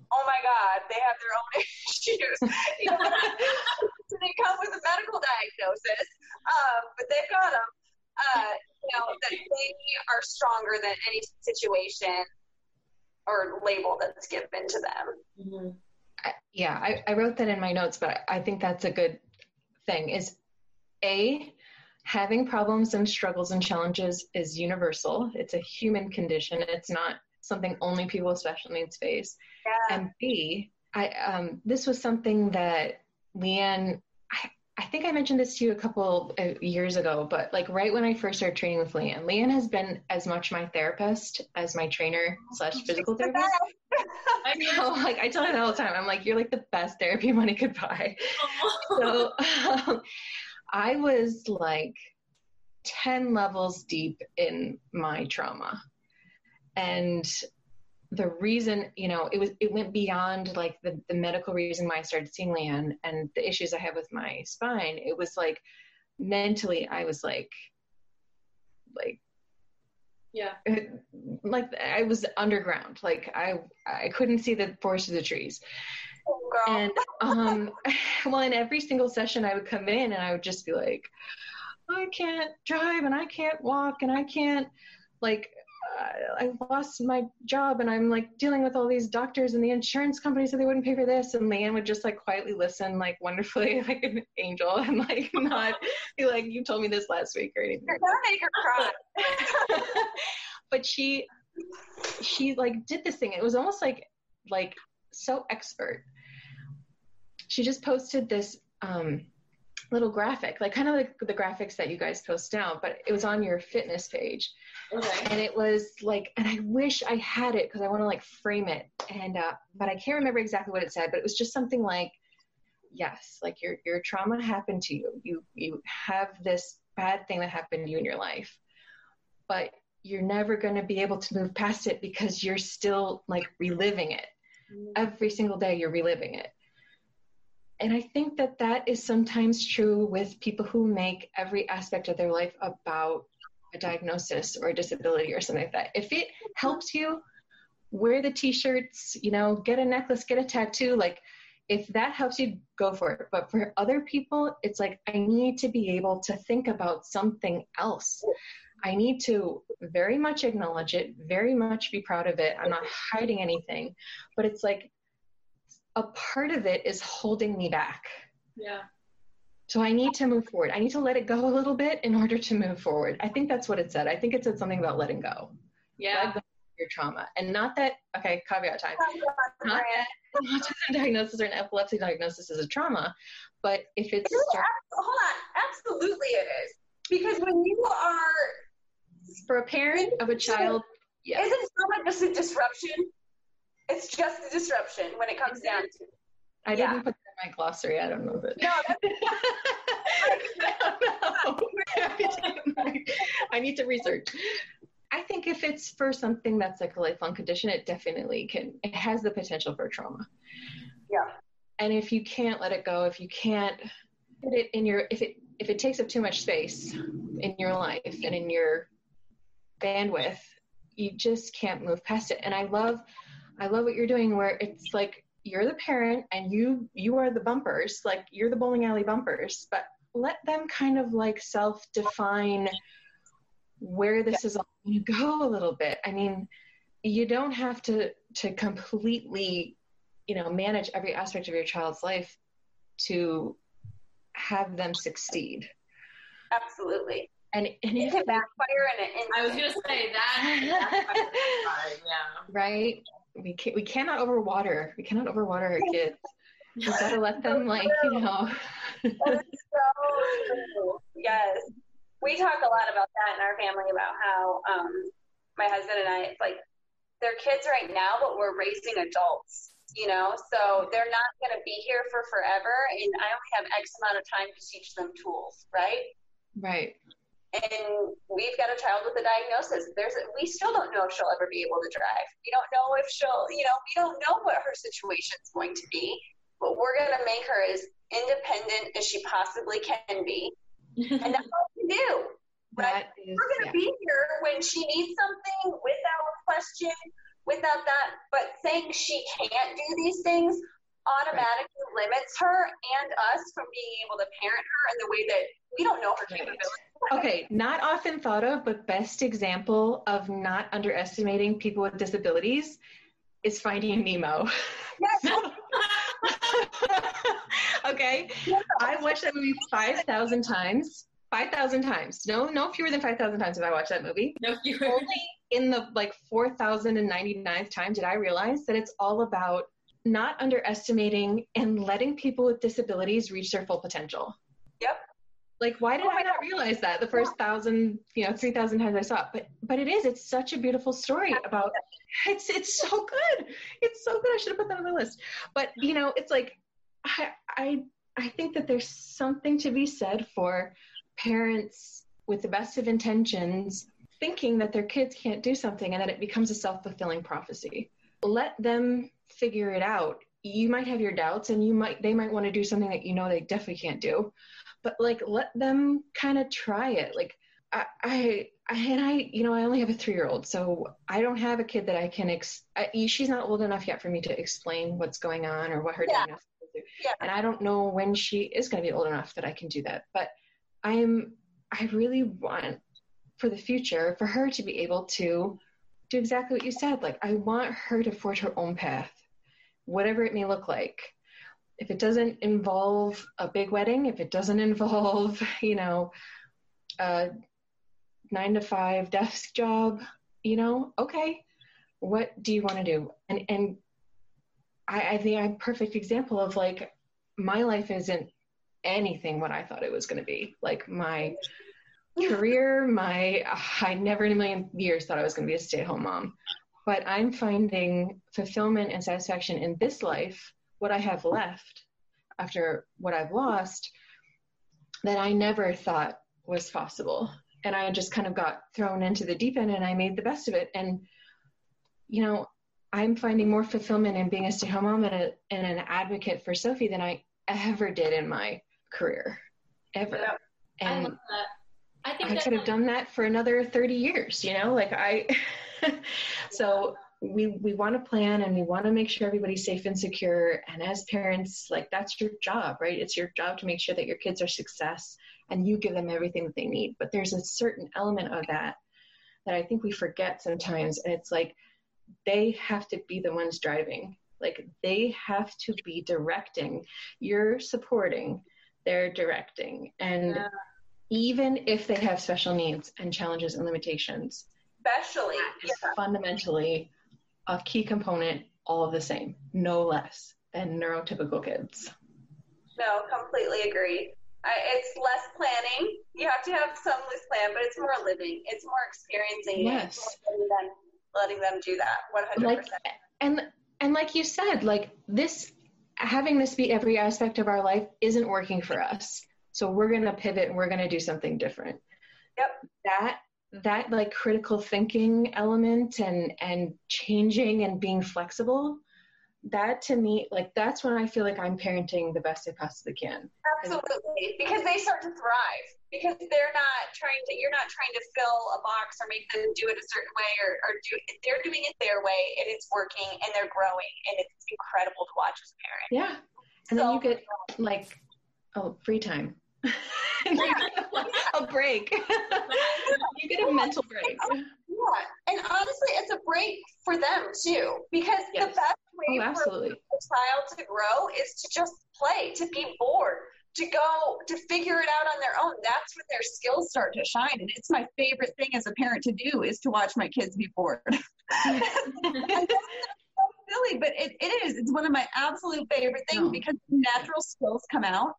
Oh my God, they have their own issues. they come with a medical diagnosis, um, but they've got them. Uh, you know that they are stronger than any situation or label that's given to them. Mm-hmm. I, yeah, I, I wrote that in my notes, but I think that's a good thing. Is a having problems and struggles and challenges is universal. It's a human condition. It's not something only people with special needs face. Yeah. And B, I um, this was something that Leanne. I, think I mentioned this to you a couple of years ago, but like right when I first started training with Leanne, Leanne has been as much my therapist as my trainer slash physical therapist. I know, like I tell her that all the time. I'm like, you're like the best therapy money could buy. so um, I was like 10 levels deep in my trauma. And the reason, you know, it was it went beyond like the, the medical reason why I started seeing Leanne and the issues I have with my spine. It was like mentally I was like like yeah. like i was underground. Like i i couldn't see the forest of the trees. Oh, and um well in every single session i would come in and i would just be like i can't drive and i can't walk and i can't like I lost my job and I'm like dealing with all these doctors and the insurance company said they wouldn't pay for this. And Leanne would just like quietly listen, like wonderfully, like an angel, and like not be like, you told me this last week or anything. You're gonna make her cry. but she, she like did this thing. It was almost like, like so expert. She just posted this, um, little graphic, like kind of like the graphics that you guys post now, but it was on your fitness page. Okay. And it was like, and I wish I had it because I want to like frame it. And, uh, but I can't remember exactly what it said, but it was just something like, yes, like your, your trauma happened to you. You, you have this bad thing that happened to you in your life, but you're never going to be able to move past it because you're still like reliving it. Mm-hmm. Every single day you're reliving it. And I think that that is sometimes true with people who make every aspect of their life about a diagnosis or a disability or something like that. If it helps you, wear the t-shirts, you know, get a necklace, get a tattoo, like if that helps you, go for it. But for other people, it's like I need to be able to think about something else. I need to very much acknowledge it, very much be proud of it. I'm not hiding anything. But it's like a part of it is holding me back. Yeah. So I need to move forward. I need to let it go a little bit in order to move forward. I think that's what it said. I think it said something about letting go. Yeah. Go your trauma. And not that, okay, caveat time. Not that autism diagnosis or an epilepsy diagnosis is a trauma, but if it's. Start- hold on. Absolutely it is. Because when you are. For a parent of a child. Yes. Isn't trauma just a disruption? It's just a disruption when it comes down to. it. I yeah. didn't put that in my glossary. I don't know that. No, I don't know. I need to research. I think if it's for something that's like a lifelong condition, it definitely can. It has the potential for trauma. Yeah. And if you can't let it go, if you can't put it in your, if it if it takes up too much space in your life and in your bandwidth, you just can't move past it. And I love I love what you're doing where it's like you're the parent and you you are the bumpers, like you're the bowling alley bumpers, but let them kind of like self define where this is all going to go a little bit. I mean, you don't have to to completely, you know, manage every aspect of your child's life to have them succeed. Absolutely. And, and it can backfire in it. I was going to say that. yeah. Right we can we cannot overwater. We cannot overwater our kids. We gotta let them like you know. so yes, we talk a lot about that in our family about how um, my husband and I like they're kids right now, but we're raising adults. You know, so they're not going to be here for forever, and I only have X amount of time to teach them tools, right? Right and we've got a child with a diagnosis. There's a, we still don't know if she'll ever be able to drive. We don't know if she'll, you know, we don't know what her situation is going to be. But we're going to make her as independent as she possibly can be, and that's all we do. That is, We're going to yeah. be here when she needs something without question, without that. But saying she can't do these things automatically limits her and us from being able to parent her in the way that we don't know her Right. capabilities. Okay, not often thought of, but best example of not underestimating people with disabilities is Finding Nemo. Yes. okay, I watched that movie 5,000 times. 5,000 times. No, no fewer than 5,000 times have I watched that movie. No, you Only in the like 4,099th time did I realize that it's all about not underestimating and letting people with disabilities reach their full potential. Yep. Like, why did I not realize that the first thousand, you know, three thousand times I saw it? But, but it is. It's such a beautiful story about. It's it's so good. It's so good. I should have put that on the list. But you know, it's like, I I I think that there's something to be said for parents with the best of intentions thinking that their kids can't do something and that it becomes a self-fulfilling prophecy. Let them figure it out. You might have your doubts and you might they might want to do something that you know they definitely can't do but like let them kind of try it like I, I I and I you know I only have a three year old so I don't have a kid that I can ex I, she's not old enough yet for me to explain what's going on or what her Yeah. diagnosis is Yeah. and I don't know when she is going to be old enough that I can do that but I'm I really want for the future for her to be able to do exactly what you said like I want her to forge her own path whatever it may look like if it doesn't involve a big wedding, if it doesn't involve, you know, a nine to five desk job, you know, okay, what do you want to do? And and I, I think I'm a perfect example of like my life isn't anything what I thought it was going to be. Like my career, my I never in a million years thought I was going to be a stay-at-home mom. But I'm finding fulfillment and satisfaction in this life what I have left after what I've lost that I never thought was possible. And I just kind of got thrown into the deep end and I made the best of it. And, you know, I'm finding more fulfillment in being a stay home mom and, a, and an advocate for Sophie than I ever did in my career, ever. Yeah. I And. I think I could have done that for another 30 years, you know, like I, so we, we want to plan and we want to make sure everybody's safe and secure. And as parents, like that's your job, right? It's your job to make sure that your kids are success and you give them everything that they need. But there's a certain element of that that I think we forget sometimes. And it's like, they have to be the ones driving. Like they have to be directing. You're supporting, they're directing. And Yeah. even if they have special needs and challenges and limitations, Especially, is fundamentally a key component, all of the same, no less than neurotypical kids. no, completely agree. I, it's less planning. You have to have some loose plan, but it's more living. It's more experiencing. Yes. More letting them, letting them do that. One hundred Like percent. and and like you said, like this having this be every aspect of our life isn't working for us. So we're gonna pivot and we're gonna do something different. Yep. That that like critical thinking element and and changing and being flexible, that to me, like that's when I feel like I'm parenting the best I possibly can. Absolutely, because they start to thrive. Because they're not trying to, you're not trying to fill a box or make them do it a certain way, or, or do. They're doing it their way, and it's working, and they're growing, and it's incredible to watch as a parent. Yeah. And then you get like oh free time. a break. you get a mental break. Oh, yeah, and honestly, it's a break for them too, because the best way Oh, for a child to grow is to just play, to be bored, to go to figure it out on their own. That's when their skills start to shine. And it's my favorite thing as a parent to do is to watch my kids be bored. Silly, but it, it is. It's one of my absolute favorite things No. because natural skills come out.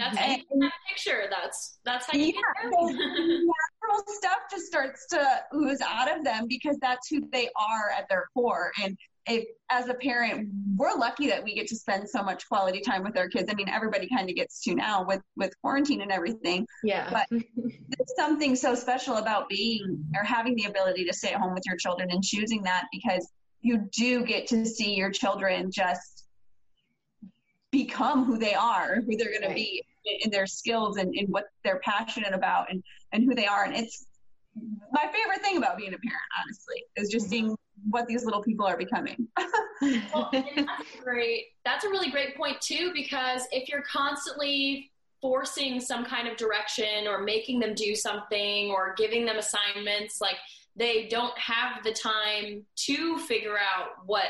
That's how you get that picture. That's that's how you Yeah, get so natural stuff just starts to ooze out of them because that's who they are at their core. And if, as a parent, we're lucky that we get to spend so much quality time with our kids. I mean, everybody kind of gets to now with with quarantine and everything. Yeah. But- There's something so special about being or having the ability to stay at home with your children and choosing that because you do get to see your children just become who they are, who they're going right. to be in, their skills and in what they're passionate about and, and who they are. And it's my favorite thing about being a parent, honestly, is just seeing what these little people are becoming. well, that's great. That's a really great point too, because if you're constantly forcing some kind of direction or making them do something or giving them assignments, like they don't have the time to figure out what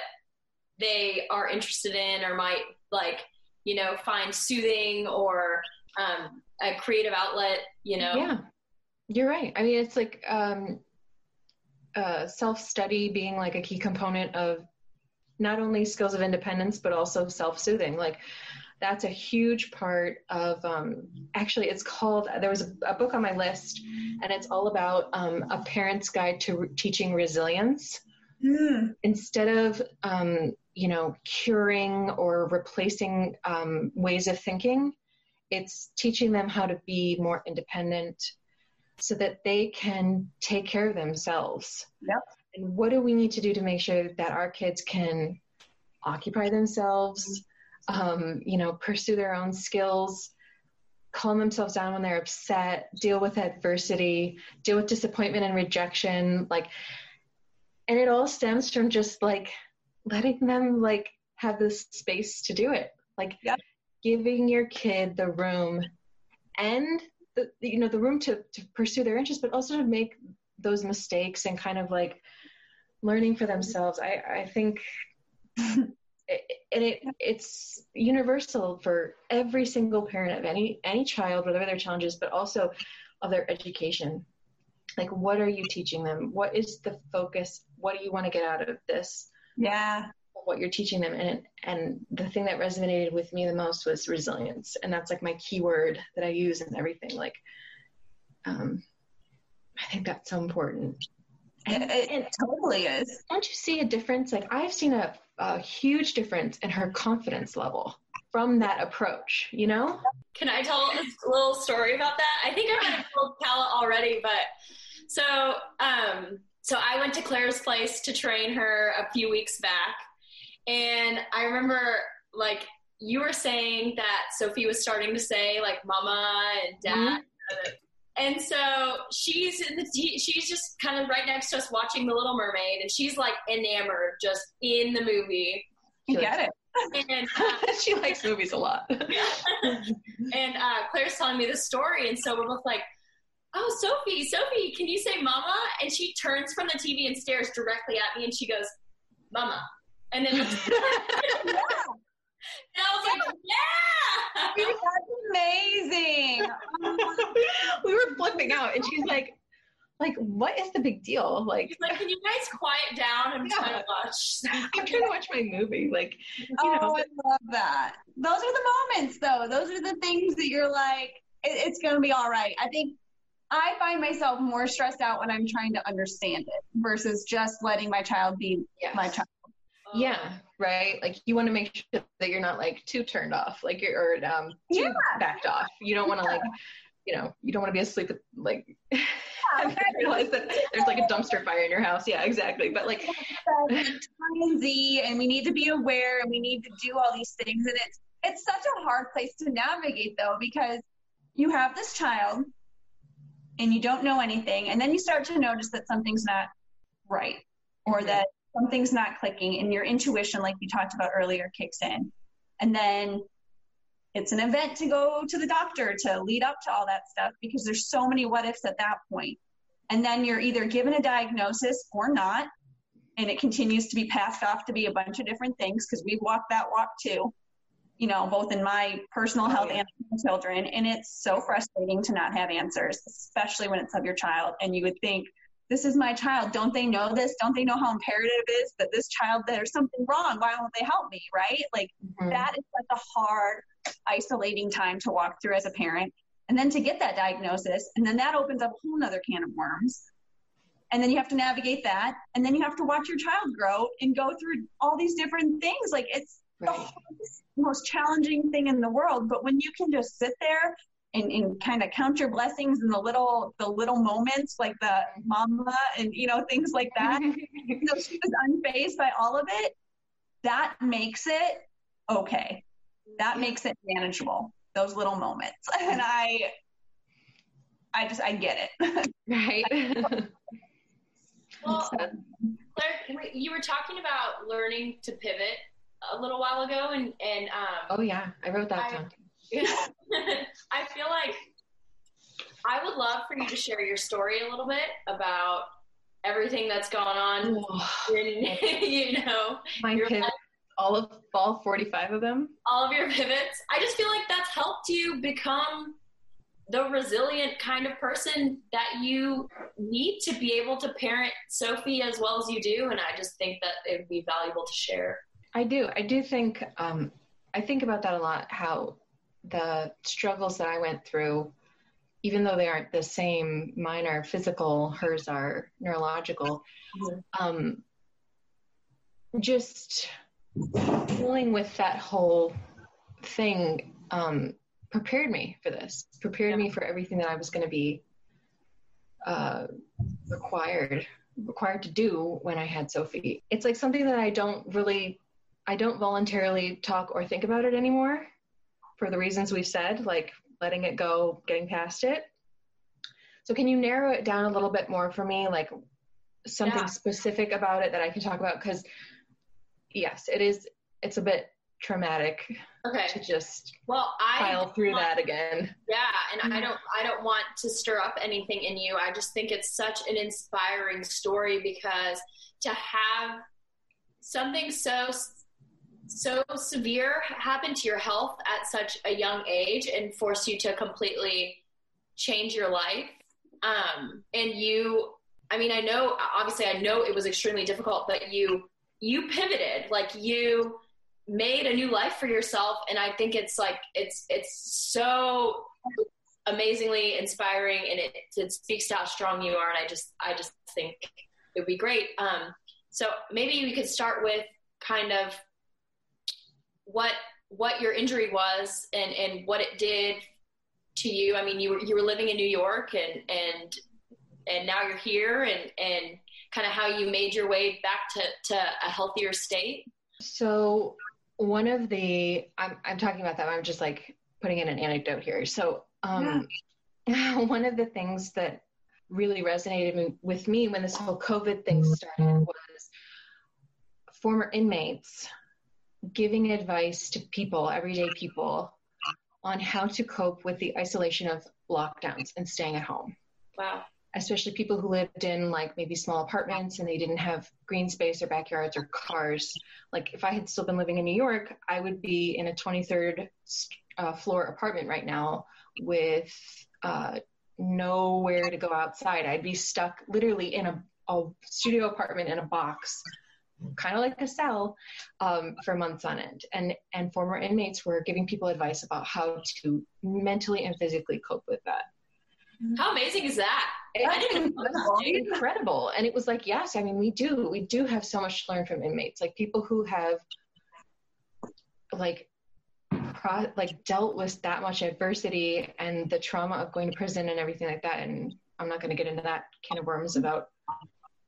they are interested in or might like, you know, find soothing or um, a creative outlet, you know? Yeah, you're right. I mean, it's like um, uh, self study being like a key component of not only skills of independence, but also self soothing. Like, that's a huge part of um, actually it's called there was a, a, book on my list and it's all about um, a parent's guide to re- teaching resilience mm. instead of um, you know curing or replacing um, ways of thinking it's teaching them how to be more independent so that they can take care of themselves yep. and what do we need to do to make sure that our kids can occupy themselves um, you know pursue their own skills calm themselves down when they're upset deal with adversity deal with disappointment and rejection like and it all stems from just like letting them like have this space to do it. Like yeah. giving your kid the room and the you know the room to, to pursue their interests but also to make those mistakes and kind of like learning for themselves. I i think and it it's universal for every single parent of any any child whatever their challenges but also of their education. Like what are you teaching them? What is the focus? What do you want to get out of this yeah. what you're teaching them. And and the thing that resonated with me the most was resilience. And that's like my keyword that i use in everything. Like um i think that's so important. And, it, it totally is. Don't you see a difference? Like i've seen a, a huge difference in her confidence level from that approach you know? Can i tell a little story about that? I think i might have told Kala already but so um so I went to Claire's place to train her a few weeks back. And I remember like you were saying that Sophie was starting to say like mama and dad. Mm-hmm. And so she's in the she's just kind of right next to us watching The Little Mermaid, and she's like enamored, just in the movie. You get it. And uh, she likes movies a lot. and uh, Claire's telling me the story, and so we're both like, oh, Sophie, Sophie, can you say mama? And she turns from the TV and stares directly at me and she goes, mama. And then, yeah. and I was like, yeah. That's amazing. we were flipping out and she's like, like, what is the big deal? Like, like, can you guys quiet down? I'm yeah. trying to watch. I'm trying to watch my movie. Like, oh, know. I love that. Those are the moments, though. Those are the things that you're like, it, it's going to be all right. I think I find myself more stressed out when I'm trying to understand it versus just letting my child be yes. my child. Yeah, right. Like you want to make sure that you're not like too turned off, like you're or um too yeah. backed off. You don't want to yeah. like, you know, you don't want to be asleep at like. Yeah, realize that there's like a dumpster fire in your house. Yeah, exactly. But like, and Z, and we need to be aware, and we need to do all these things, and it's it's such a hard place to navigate though because you have this child and you don't know anything and then you start to notice that something's not right or mm-hmm. that something's not clicking and your intuition like you talked about earlier kicks in. And then it's an event to go to the doctor to lead up to all that stuff because there's so many what ifs at that point. And then you're either given a diagnosis or not and it continues to be passed off to be a bunch of different things because we've walked that walk too you know, both in my personal oh, health and children. And it's so frustrating to not have answers, especially when it's of your child. And you would think, this is my child. Don't they know this? Don't they know how imperative it is that this child, there's something wrong. Why won't they help me? Right? Like mm-hmm. that is such a hard, isolating time to walk through as a parent. And then to get that diagnosis, and then that opens up a whole other can of worms. And then you have to navigate that. And then you have to watch your child grow and go through all these different things. Like it's right. the most challenging thing in the world. But when you can just sit there and, and kind of count your blessings in the little the little moments like the mama and you know things like that, you know, she was unfazed by all of it. That makes it okay. that makes it manageable. Those little moments, and I, I just I get it. right. well, Claire, you were talking about learning to pivot a little while ago, and and um, oh yeah, I wrote that I, down. I feel like I would love for you to share your story a little bit about everything that's gone on. in, you know, my pivot, all of all 45 of them. All of your pivots. I just feel like that's helped you become the resilient kind of person that you need to be able to parent Sophie as well as you do. And I just think that it would be valuable to share. I do. I do think, um, I think about that a lot, how the struggles that I went through even though they aren't the same, mine are physical, hers are neurological. Mm-hmm. Um, just dealing with that whole thing um, prepared me for this, prepared yeah. me for everything that I was going to be uh, required required to do when I had Sophie. It's like something that I don't really, I don't voluntarily talk or think about it anymore for the reasons we've said, like letting it go, getting past it. So can you narrow it down a little bit more for me, like something yeah. specific about it that I can talk about? Because yes, it is. It's a bit traumatic. Okay. To just well, I file through want, that again. Yeah, and mm-hmm. I don't. I don't want to stir up anything in you. I just think it's such an inspiring story because to have something so so severe happen to your health at such a young age and force you to completely change your life. Um, and you, I mean, I know, obviously, I know it was extremely difficult, but you, you pivoted, like you made a new life for yourself. And I think it's like, it's, it's so amazingly inspiring and it, it speaks to how strong you are. And I just, I just think it would be great. Um, so maybe we could start with kind of what what your injury was and and what it did to you. I mean, you were you were living in New York and and and now you're here and and kind of how you made your way back to to a healthier state. So one of the I'm I'm talking about that. I'm just like putting in an anecdote here. So um, yeah. one of the things that really resonated with me when this whole COVID thing started was former inmates giving advice to people, everyday people, on how to cope with the isolation of lockdowns and staying at home. Wow. Especially people who lived in like maybe small apartments and they didn't have green space or backyards or cars. Like if I had still been living in New York, I would be in a 23rd uh, floor apartment right now with uh, nowhere to go outside. I'd be stuck literally in a, a studio apartment in a box kind of like a cell um, for months on end. And and former inmates were giving people advice about how to mentally and physically cope with that. How amazing is that? That's incredible. And it was like, yes, I mean, we do. We do have so much to learn from inmates. Like people who have like pro- like dealt with that much adversity and the trauma of going to prison and everything like that. And I'm not going to get into that can of worms about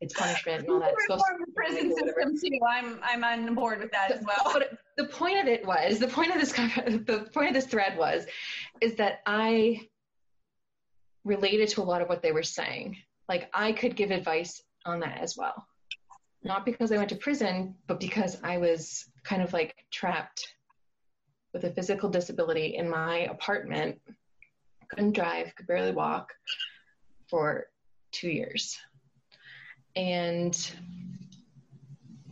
it's punishment and all that. Reform the prison system too. I'm I'm on board with that as well. But the point of it was the point of this the point of this thread was is that I related to a lot of what they were saying. Like I could give advice on that as well. Not because I went to prison, but because I was kind of like trapped with a physical disability in my apartment, couldn't drive, could barely walk for two years and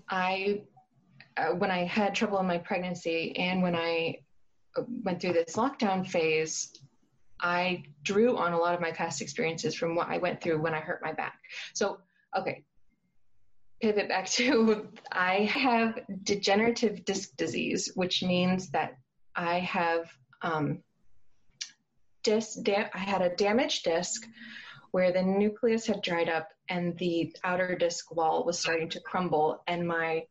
I, uh, when I had trouble in my pregnancy and when I went through this lockdown phase, I drew on a lot of my past experiences from what I went through when I hurt my back. So, okay, pivot back to I have degenerative disc disease, which means that I have um, disc. Da- I had a damaged disc where the nucleus had dried up and the outer disc wall was starting to crumble and my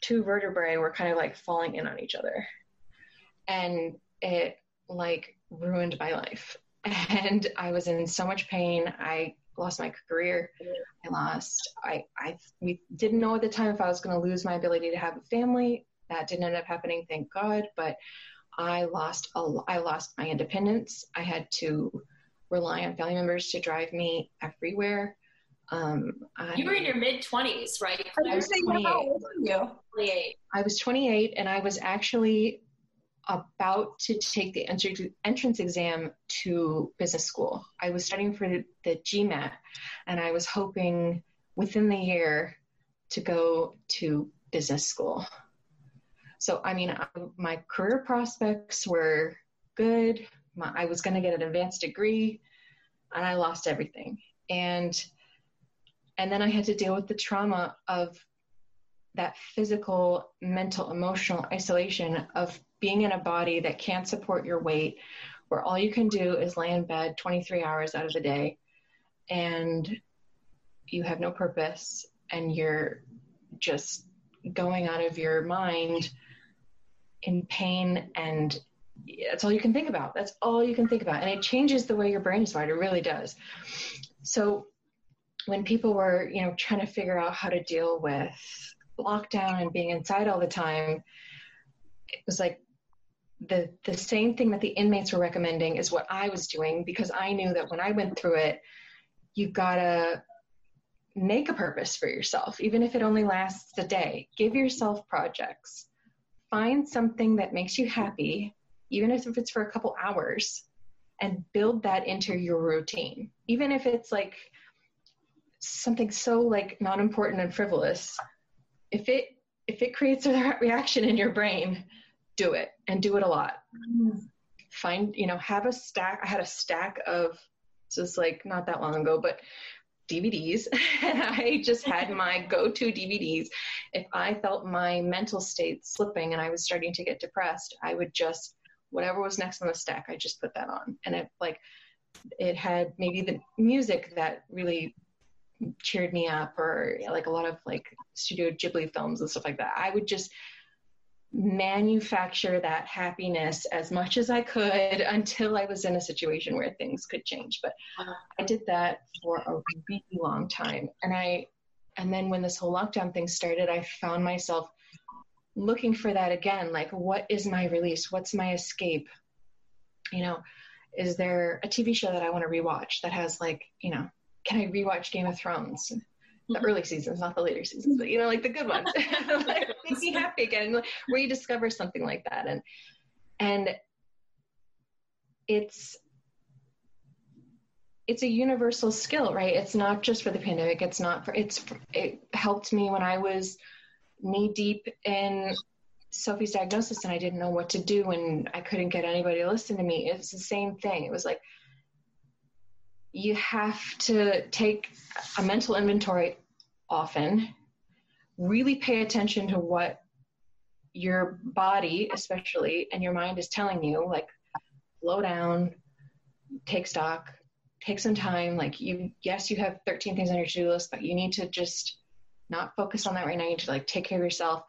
two vertebrae were kind of like falling in on each other. And it like ruined my life. And i was in so much pain. I lost my career. I lost i i we didn't know at the time if i was going to lose my ability to have a family. That didn't end up happening, thank God. But I lost a, I lost my independence. I had to rely on family members to drive me everywhere. Um, I, you were in your mid 20s, right? I was 28. 28. I was 28 and I was actually about to take the entrance exam to business school. I was studying for the GMAT and I was hoping within the year to go to business school. So, I mean, I, my career prospects were good. My, I was going to get an advanced degree and I lost everything. And and then I had to deal with the trauma of that physical, mental, emotional isolation of being in a body that can't support your weight, where all you can do is lay in bed 23 hours out of the day and you have no purpose and you're just going out of your mind in pain and that's all you can think about. That's all you can think about. And it changes the way your brain is wired. It really does. So when people were, you know, trying to figure out how to deal with lockdown and being inside all the time, it was like the the same thing that the inmates were recommending is what I was doing because I knew that when I went through it, you gotta make a purpose for yourself, even if it only lasts a day. Give yourself projects. Find something that makes you happy, even if it's for a couple hours, and build that into your routine. Even if it's like something so like not important and frivolous, if it if it creates a reaction in your brain, do it and do it a lot. Mm. Find, you know, have a stack. I had a stack of, this was like not that long ago, but DVDs. and I just had my go to DVDs. If I felt my mental state slipping and I was starting to get depressed, I would just, whatever was next on the stack, I just put that on. And it like, it had maybe the music that really cheered me up or like a lot of like studio ghibli films and stuff like that. I would just manufacture that happiness as much as i could until i was in a situation where things could change. But i did that for a really long time. And i and then when this whole lockdown thing started i found myself looking for that again like what is my release what's my escape you know is there a tv show that i want to rewatch that has like you know can I rewatch Game of Thrones? The mm-hmm. early seasons, not the later seasons, but you know, like the good ones. like, make me happy again. Where you discover something like that, and and it's it's a universal skill, right? It's not just for the pandemic. It's not for it's. It helped me when I was knee deep in Sophie's diagnosis and I didn't know what to do and I couldn't get anybody to listen to me. It's the same thing. It was like you have to take a mental inventory often, really pay attention to what your body, especially, and your mind is telling you, like, slow down, take stock, take some time. Like, you, yes, you have 13 things on your to do list, but you need to just not focused on that right now. You need to, like, take care of yourself.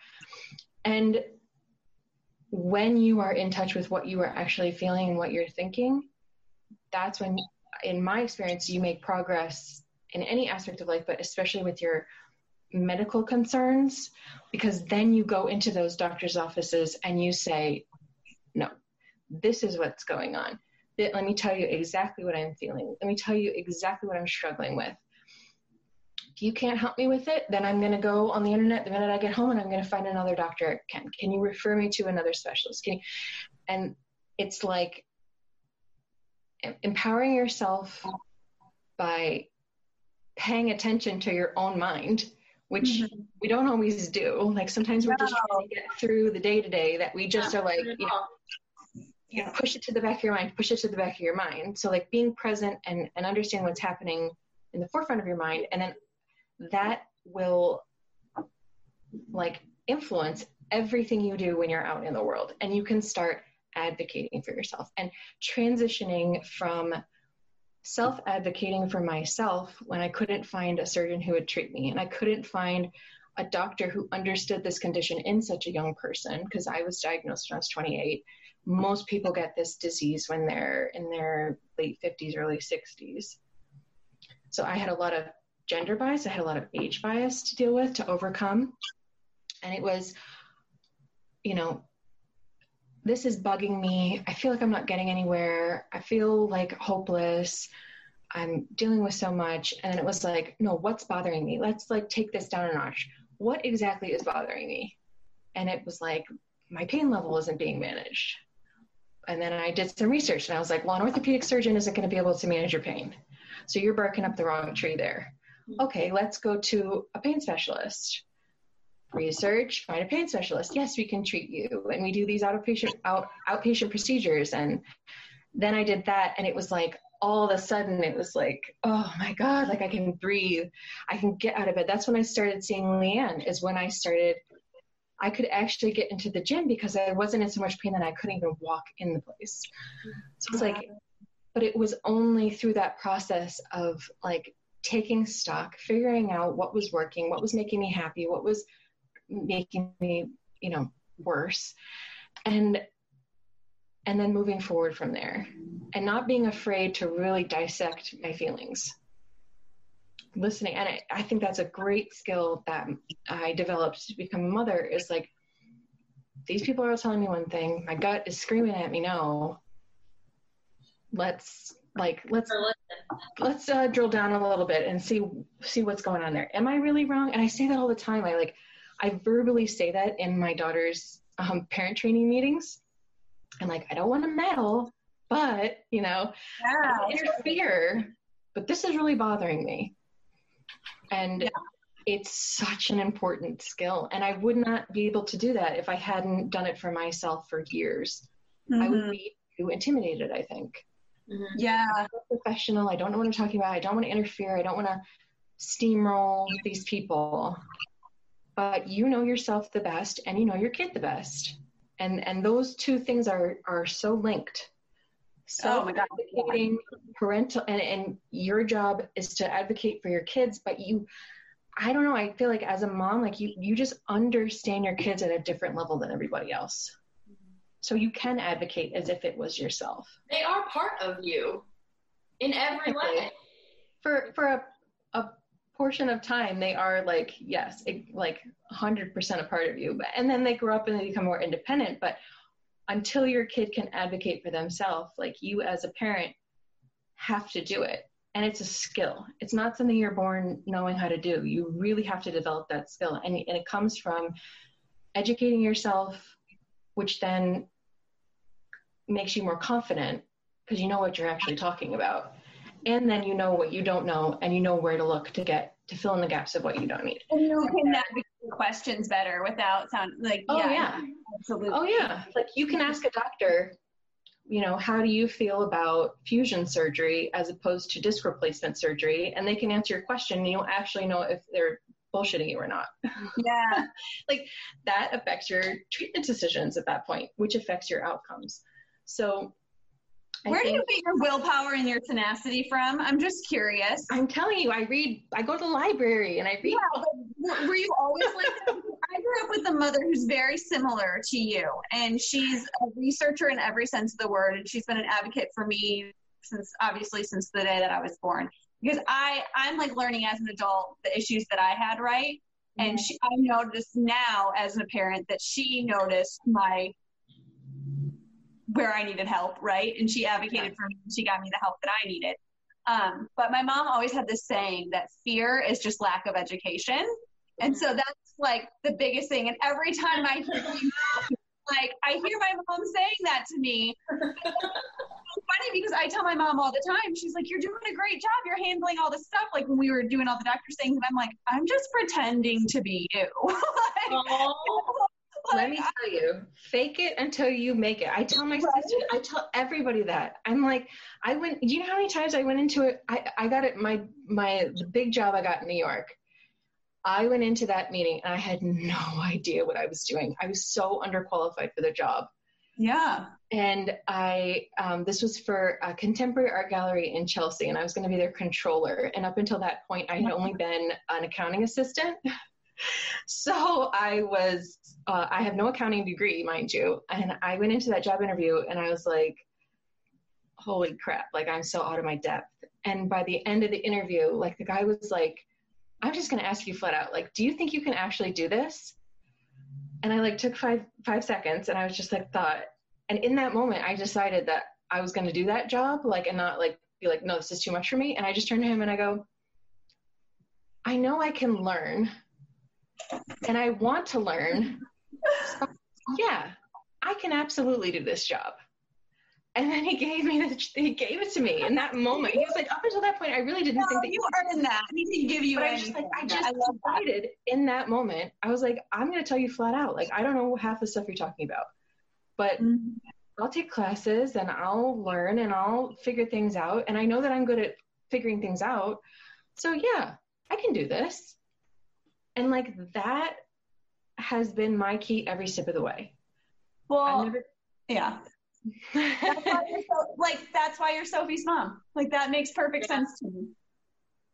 And when you are in touch with what you are actually feeling and what you're thinking, that's when in my experience, you make progress in any aspect of life, but especially with your medical concerns, because then you go into those doctor's offices and you say, no, this is what's going on. Let me tell you exactly what I'm feeling. Let me tell you exactly what I'm struggling with. If you can't help me with it, then I'm going to go on the internet the minute I get home and I'm going to find another doctor. Can, can you refer me to another specialist? Can you? And it's like empowering yourself by paying attention to your own mind which mm-hmm. we don't always do like sometimes we're just trying to get through the day to day that we just yeah. are like you know, you know push it to the back of your mind push it to the back of your mind so like being present and and understand what's happening in the forefront of your mind and then that will like influence everything you do when you're out in the world and you can start advocating for yourself and transitioning from self advocating for myself when I couldn't find a surgeon who would treat me and I couldn't find a doctor who understood this condition in such a young person because I was diagnosed when I was 28. Most people get this disease when they're in their late 50s, early 60s. So I had a lot of gender bias, I had a lot of age bias to deal with, to overcome. And it was you know, this is bugging me. I feel like I'm not getting anywhere. I feel like hopeless. I'm dealing with so much. And it was like, no, what's bothering me? Let's like take this down a notch. What exactly is bothering me? And it was like, my pain level isn't being managed. And then I did some research and I was like, well, an orthopedic surgeon isn't going to be able to manage your pain. So you're barking up the wrong tree there. Okay, let's go to a pain specialist. Research, find a pain specialist. Yes, we can treat you. And we do these outpatient out, outpatient procedures. And then I did that and it was like all of a sudden it was like, oh my God, like I can breathe. I can get out of bed. That's when I started seeing Leanne, is when I started I could actually get into the gym because I wasn't in so much pain that I couldn't even walk in the place. So it's like, but it was only through that process of like taking stock, figuring out what was working, what was making me happy, what was making me, you know, worse. And and then moving forward from there and not being afraid to really dissect my feelings listening and I, I, think that's a great skill that i developed to become a mother is like these people are telling me one thing my gut is screaming at me no let's like let's let's uh, drill down a little bit and see see what's going on there am i really wrong and i say that all the time i like i verbally say that in my daughter's um, parent training meetings i'm like i don't want to meddle but you know yeah. interfere but this is really bothering me and yeah. it's such an important skill. And I would not be able to do that if I hadn't done it for myself for years. Mm-hmm. I would mm-hmm. be too intimidated, I think. Mm-hmm. Yeah. professional. I don't know what I'm talking about. I don't want to interfere. I don't want to steamroll these people. But you know yourself the best and you know your kid the best. And and those two things are are so linked. So oh my God. advocating parental and, and your job is to advocate for your kids, but you I don't know, I feel like as a mom, like you you just understand your kids at a different level than everybody else. So you can advocate as if it was yourself. They are part of you in every way. For for a a portion of time they are like yes it, like 100% a part of you but, and then they grow up and they become more independent but until your kid can advocate for themselves, like you as a parent have to do it. And it's a skill. It's not something you're born knowing how to do. You really have to develop that skill. And, and it comes from educating yourself, which then makes you more confident because you know what you're actually talking about. And then you know what you don't know and you know where to look to get to fill in the gaps of what you don't need. And you can navigate questions better without sound like oh yeah, yeah. absolutely. Oh yeah. Like you can ask a doctor you know how do you feel about fusion surgery as opposed to disc replacement surgery? And they can answer your question and you'll actually know if they're bullshitting you or not. Yeah. Like that affects your treatment decisions at that point which affects your outcomes so where do you get your willpower and your tenacity from? I'm just curious. I'm telling you, I read, I go to the library and I read. Yeah, were you always like I grew up with a mother who's very similar to you, and she's a researcher in every sense of the word, and she's been an advocate for me since obviously since the day that I was born. Because I, I'm like learning as an adult the issues that I had, right? And she, I noticed now as a parent that she noticed my where I needed help, right? And she advocated for me and she got me the help that I needed. Um, but my mom always had this saying that fear is just lack of education. And so that's like the biggest thing. And every time I hear like I hear my mom saying that to me. funny because I tell my mom all the time, she's like, You're doing a great job. You're handling all this stuff. Like when we were doing all the doctor's things, and I'm like, I'm just pretending to be you. like, let me tell you, fake it until you make it. I tell my sister, I tell everybody that. I'm like, I went. You know how many times I went into it? I I got it. My my the big job I got in New York. I went into that meeting and I had no idea what I was doing. I was so underqualified for the job. Yeah. And I, um, this was for a contemporary art gallery in Chelsea, and I was going to be their controller. And up until that point, I had only been an accounting assistant. so I was, uh, I have no accounting degree, mind you. And I went into that job interview and I was like, holy crap, like I'm so out of my depth. And by the end of the interview, like the guy was like, I'm just going to ask you flat out, like, do you think you can actually do this? and I like took five five seconds and I was just like thought and in that moment I decided that I was going to do that job like and not like be like no this is too much for me and I just turned to him and I go I know I can learn and I want to learn so, yeah I can absolutely do this job and then he gave me the, he gave it to me in that moment. He was like, up until that point, I really didn't no, think that you earned that. He didn't give you but anything. I just, like, I just I decided that. in that moment, I was like, I'm going to tell you flat out. Like, I don't know half the stuff you're talking about, but mm-hmm. I'll take classes and I'll learn and I'll figure things out. And I know that I'm good at figuring things out. So yeah, I can do this. And like that has been my key every step of the way. Well, never, yeah that's so, like that's why you're Sophie's mom. Like that makes perfect yeah. sense to me.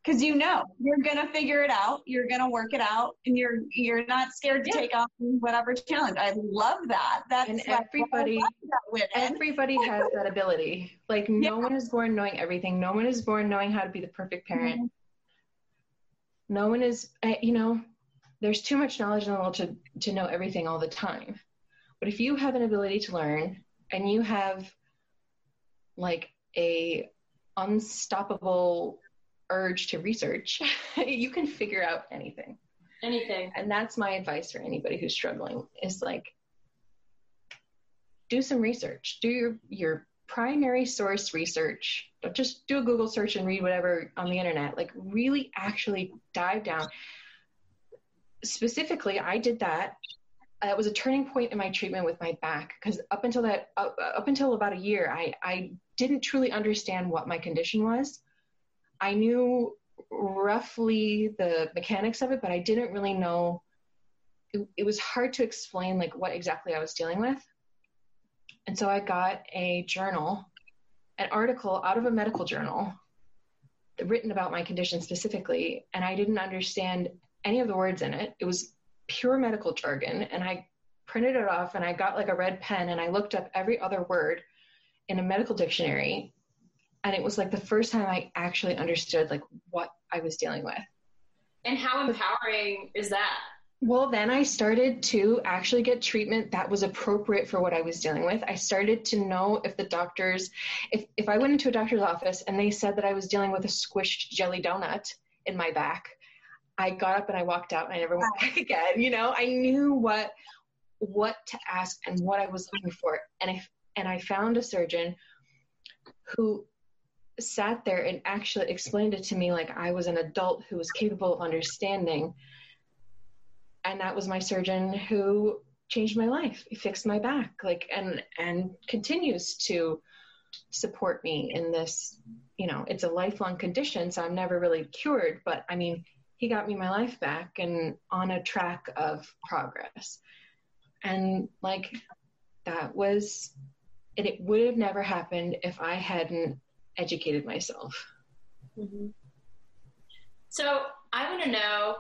Cause you know you're gonna figure it out, you're gonna work it out, and you're you're not scared to yeah. take on whatever challenge. I love that. That's and everybody that everybody has that ability. Like no yeah. one is born knowing everything. No one is born knowing how to be the perfect parent. Mm-hmm. No one is, eh, you know, there's too much knowledge in the world to to know everything all the time. But if you have an ability to learn and you have like a unstoppable urge to research, you can figure out anything. Anything. And that's my advice for anybody who's struggling is like do some research. Do your your primary source research. Don't just do a Google search and read whatever on the internet. Like really actually dive down. Specifically, I did that. Uh, that was a turning point in my treatment with my back because up until that up, up until about a year I, I didn't truly understand what my condition was. I knew roughly the mechanics of it but i didn't really know. It, it was hard to explain like what exactly i was dealing with. And so i got a journal an article out of a medical journal written about my condition specifically and i didn't understand any of the words in it it was pure medical jargon and I printed it off and I got like a red pen and I looked up every other word in a medical dictionary and it was like the first time I actually understood like what I was dealing with. And how empowering is that? Well, then I started to actually get treatment that was appropriate for what I was dealing with. I started to know if the doctors, if, if I went into a doctor's office and they said that I was dealing with a squished jelly donut in my back, I got up and I walked out and I never went back again. You know, I knew what what to ask and what I was looking for. And I and I found a surgeon who sat there and actually explained it to me like I was an adult who was capable of understanding. And that was my surgeon who changed my life. He fixed my back, like and and continues to support me in this. You know, it's a lifelong condition, so I'm never really cured. But I mean, he got me my life back and on a track of progress. And like that was it, it would have never happened if I hadn't educated myself. Mm-hmm. So I want to know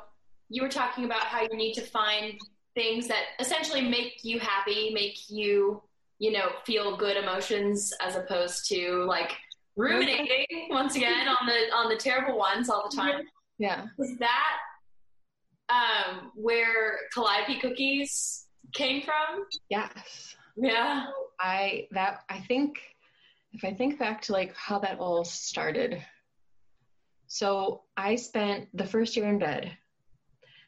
you were talking about how you need to find things that essentially make you happy, make you, you know, feel good emotions as opposed to like ruminating once again on the on the terrible ones all the time. Yeah. Is that um, where Calliope cookies came from? Yes. Yeah. I that I think if I think back to like how that all started. So I spent the first year in bed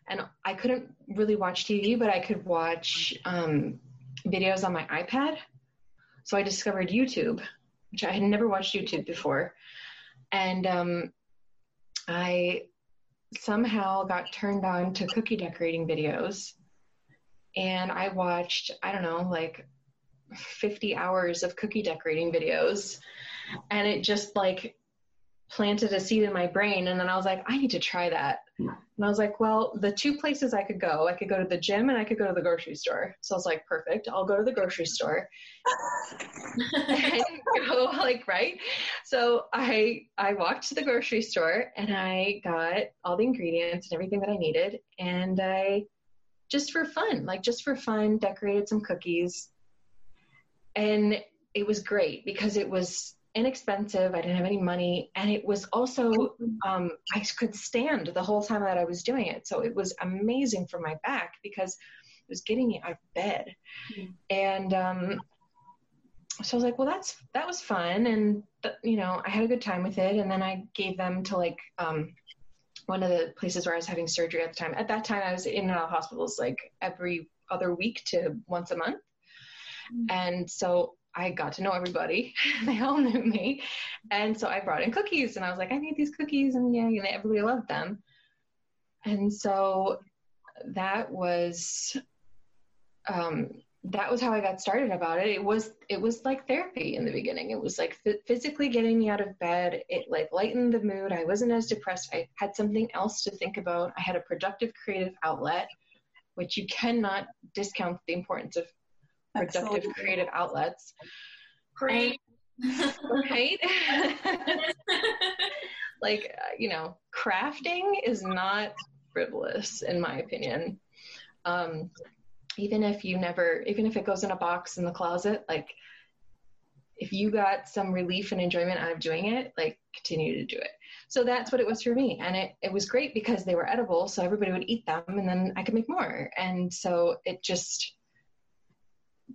and I couldn't really watch TV, but I could watch um, videos on my iPad. So I discovered YouTube, which I had never watched YouTube before. And um, I somehow got turned on to cookie decorating videos. And I watched, I don't know, like 50 hours of cookie decorating videos. And it just like planted a seed in my brain. And then I was like, I need to try that. And I was like, well, the two places I could go, I could go to the gym and I could go to the grocery store. So I was like, perfect. I'll go to the grocery store. and go like, right. So I I walked to the grocery store and I got all the ingredients and everything that I needed. And I just for fun, like just for fun, decorated some cookies. And it was great because it was inexpensive. I didn't have any money, and it was also um, I could stand the whole time that I was doing it. So it was amazing for my back because it was getting me out of bed. Mm-hmm. And um, so I was like, well, that's that was fun, and th- you know, I had a good time with it. And then I gave them to like um, one of the places where I was having surgery at the time. At that time, I was in and out of hospitals like every other week to once a month, mm-hmm. and so I got to know everybody. they all knew me, and so I brought in cookies, and I was like, I need these cookies, and yeah, you know, everybody loved them. And so that was um, that was how I got started about it. It was it was like therapy in the beginning. It was like f- physically getting me out of bed. It like lightened the mood. I wasn't as depressed. I had something else to think about. I had a productive creative outlet, which you cannot discount the importance of productive Absolutely. creative outlets. Great. right? like you know, crafting is not frivolous in my opinion. Um, even if you never, even if it goes in a box in the closet, like if you got some relief and enjoyment out of doing it, like continue to do it. So that's what it was for me. And it, it was great because they were edible. So everybody would eat them and then I could make more. And so it just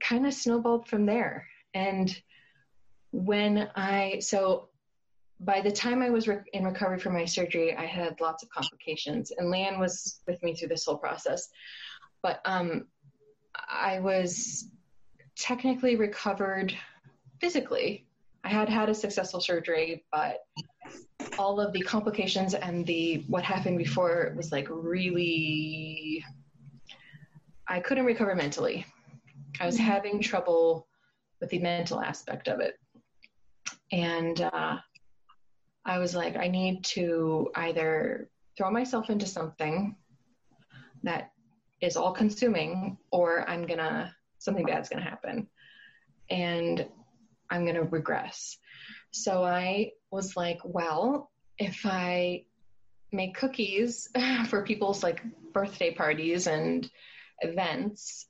kind of snowballed from there. And when I, so by the time I was re- in recovery from my surgery, I had lots of complications, and Leanne was with me through this whole process. But um, I was technically recovered physically. I had had a successful surgery, but all of the complications and the what happened before was like really. I couldn't recover mentally. I was having trouble with the mental aspect of it, and uh, I was like, I need to either throw myself into something that is all consuming, or I'm gonna, something bad's gonna happen. And I'm gonna regress. So I was like, well, if I make cookies for people's like birthday parties and events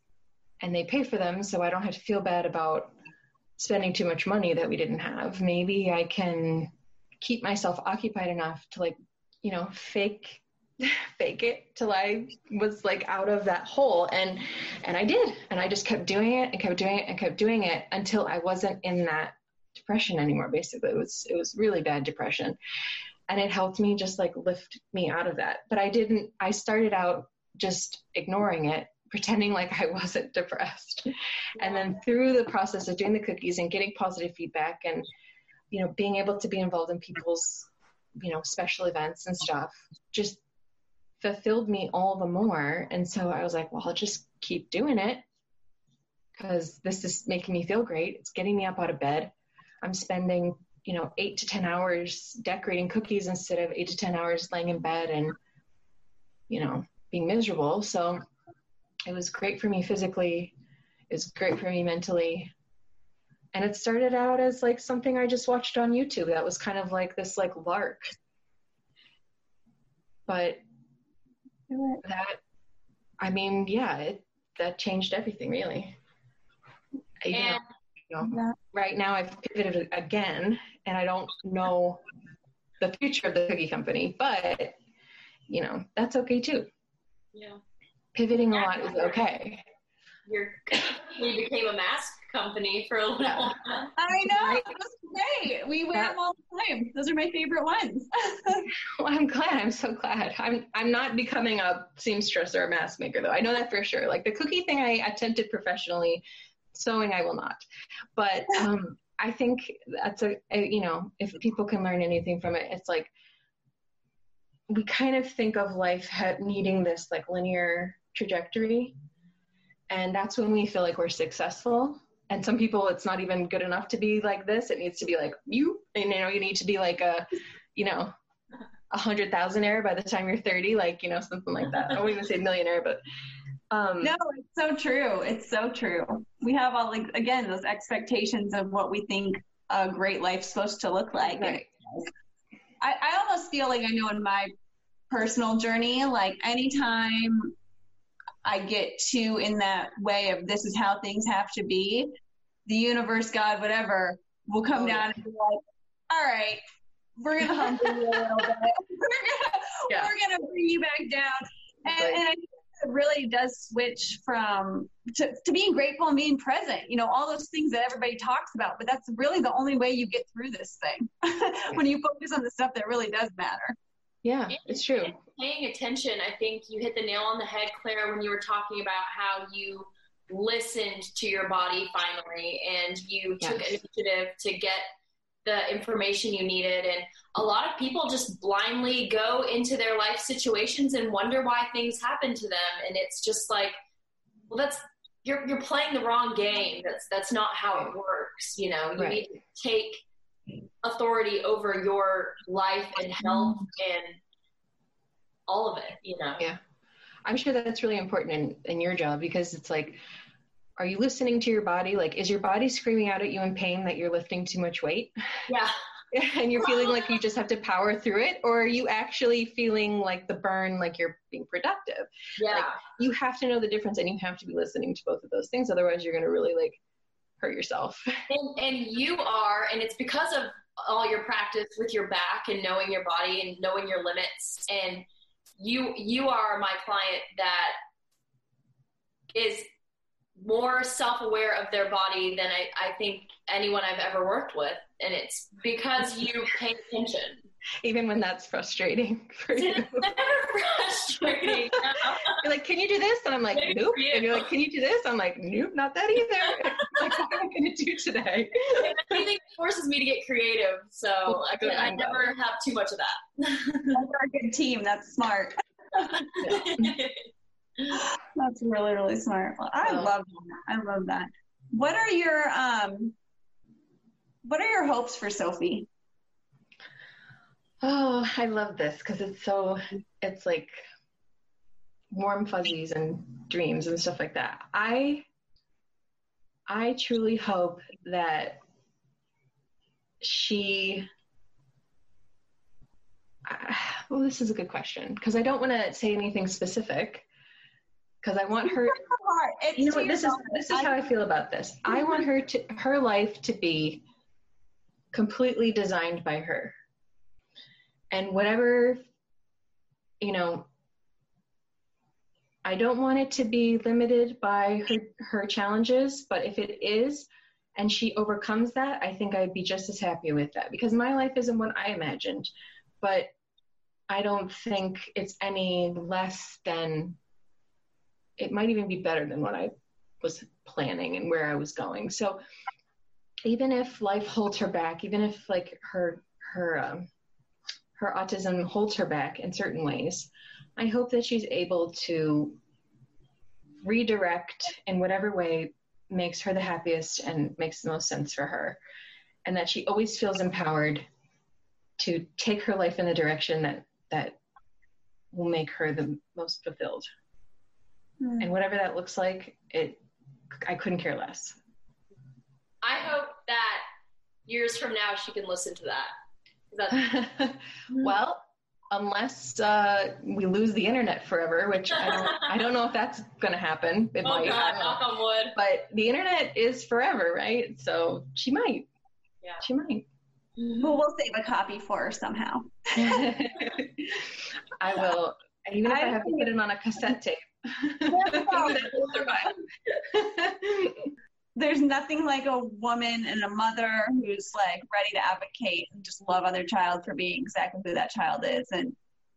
and they pay for them so I don't have to feel bad about spending too much money that we didn't have. Maybe I can keep myself occupied enough to like, you know, fake fake it till I was like out of that hole. And and I did. And I just kept doing it and kept doing it and kept doing it until I wasn't in that depression anymore basically. It was it was really bad depression. And it helped me just like lift me out of that. But I didn't I started out just ignoring it pretending like I wasn't depressed and then through the process of doing the cookies and getting positive feedback and you know, being able to be involved in people's, you know, special events and stuff just fulfilled me all the more. And so I was like, well, I'll just keep doing it because this is making me feel great. It's getting me up out of bed. I'm spending, you know, eight to 10 hours decorating cookies instead of eight to 10 hours laying in bed and, you know, being miserable. So it was great for me physically. It was great for me mentally and it started out as like something I just watched on YouTube. That was kind of like this like lark. But that, I mean, yeah, it that changed everything really. And, you know, right now I've pivoted again, and I don't know the future of the cookie company, but you know that's okay too. Yeah, pivoting a lot is okay. Your we became a mask company for a little while. I know. It was great. We wear them all the time. Those are my favorite ones. well, I'm glad. I'm so glad. I'm I'm not becoming a seamstress or a mask maker though. I know that for sure. Like the cookie thing I attempted professionally. Sewing I will not. But um I think that's a, a you know, if people can learn anything from it, it's like we kind of think of life needing this like linear trajectory. And that's when we feel like we're successful. And some people it's not even good enough to be like this. It needs to be like you. And you know you need to be like a you know a hundred thousandaire by the time you're 30 like you know something like that. I won't even say millionaire but um no it's so true. It's so true. We have all like again those expectations of what we think a great life's supposed to look like. Right. I, I almost feel like i know in my personal journey like anytime I get too in that way of this is how things have to be, the universe, God, whatever, will come oh, down and be like, all right, we're gonna humble you a little bit. We're gonna yeah. we're gonna bring you back down. And, right. and I it really does switch from to, to being grateful and being present. You know, all those things that everybody talks about, but that's really the only way you get through this thing when you focus on the stuff that really does matter. Yeah, it's true. Paying attention, I think you hit the nail on the head, Claire, when you were talking about how you listened to your body finally and you yes. took initiative to get the information you needed. And a lot of people just blindly go into their life situations and wonder why things happen to them. And it's just like, well, that's you're you're playing the wrong game. That's that's not how it works. You know, you right. need to take authority over your life and mm-hmm. health and all of it. You know. Yeah. I'm sure that's really important in, in your job because it's like are you listening to your body? Like, is your body screaming out at you in pain that you're lifting too much weight? Yeah. and you're feeling like you just have to power through it, or are you actually feeling like the burn, like you're being productive? Yeah. Like, you have to know the difference and you have to be listening to both of those things. Otherwise, you're going to really like hurt yourself. And, and you are, and it's because of all your practice with your back and knowing your body and knowing your limits. And you, you are my client that is more self-aware of their body than I, I think anyone I've ever worked with. And it's because you pay attention. Even when that's frustrating for you. Frustrating. you're like, can you do this? And I'm like, nope. You. And you're like, can you do this? I'm like, nope, not that either. like, what am I going to do today? Anything forces me to get creative. So I, can, I never have too much of that. We're a good team. That's smart. That's really, really smart. I love that. I love that. What are your um what are your hopes for Sophie? Oh, I love this because it's so it's like warm fuzzies and dreams and stuff like that. I I truly hope that she well this is a good question because I don't want to say anything specific because I want her. you know what? This is this is how I feel about this. I want her to her life to be completely designed by her, and whatever you know. I don't want it to be limited by her her challenges, but if it is, and she overcomes that, I think I'd be just as happy with that because my life isn't what I imagined, but I don't think it's any less than it might even be better than what I was planning and where I was going. So even if life holds her back, even if like her her um, her autism holds her back in certain ways, I hope that she's able to redirect in whatever way makes her the happiest and makes the most sense for her, and that she always feels empowered to take her life in the direction that that will make her the most fulfilled. Mm. And whatever that looks like, it I couldn't care less. I hope that years from now she can listen to that. That- well, unless uh, we lose the internet forever, which I don't, I don't know if that's going to happen. It oh might. God, knock on wood. But the internet is forever, right? So she might. Yeah. She might. Well, we'll save a copy for her somehow. I will. Even if I, I have to put it on a cassette tape. There's nothing like a woman and a mother who's like ready to advocate and just love other child for being exactly who that child is. And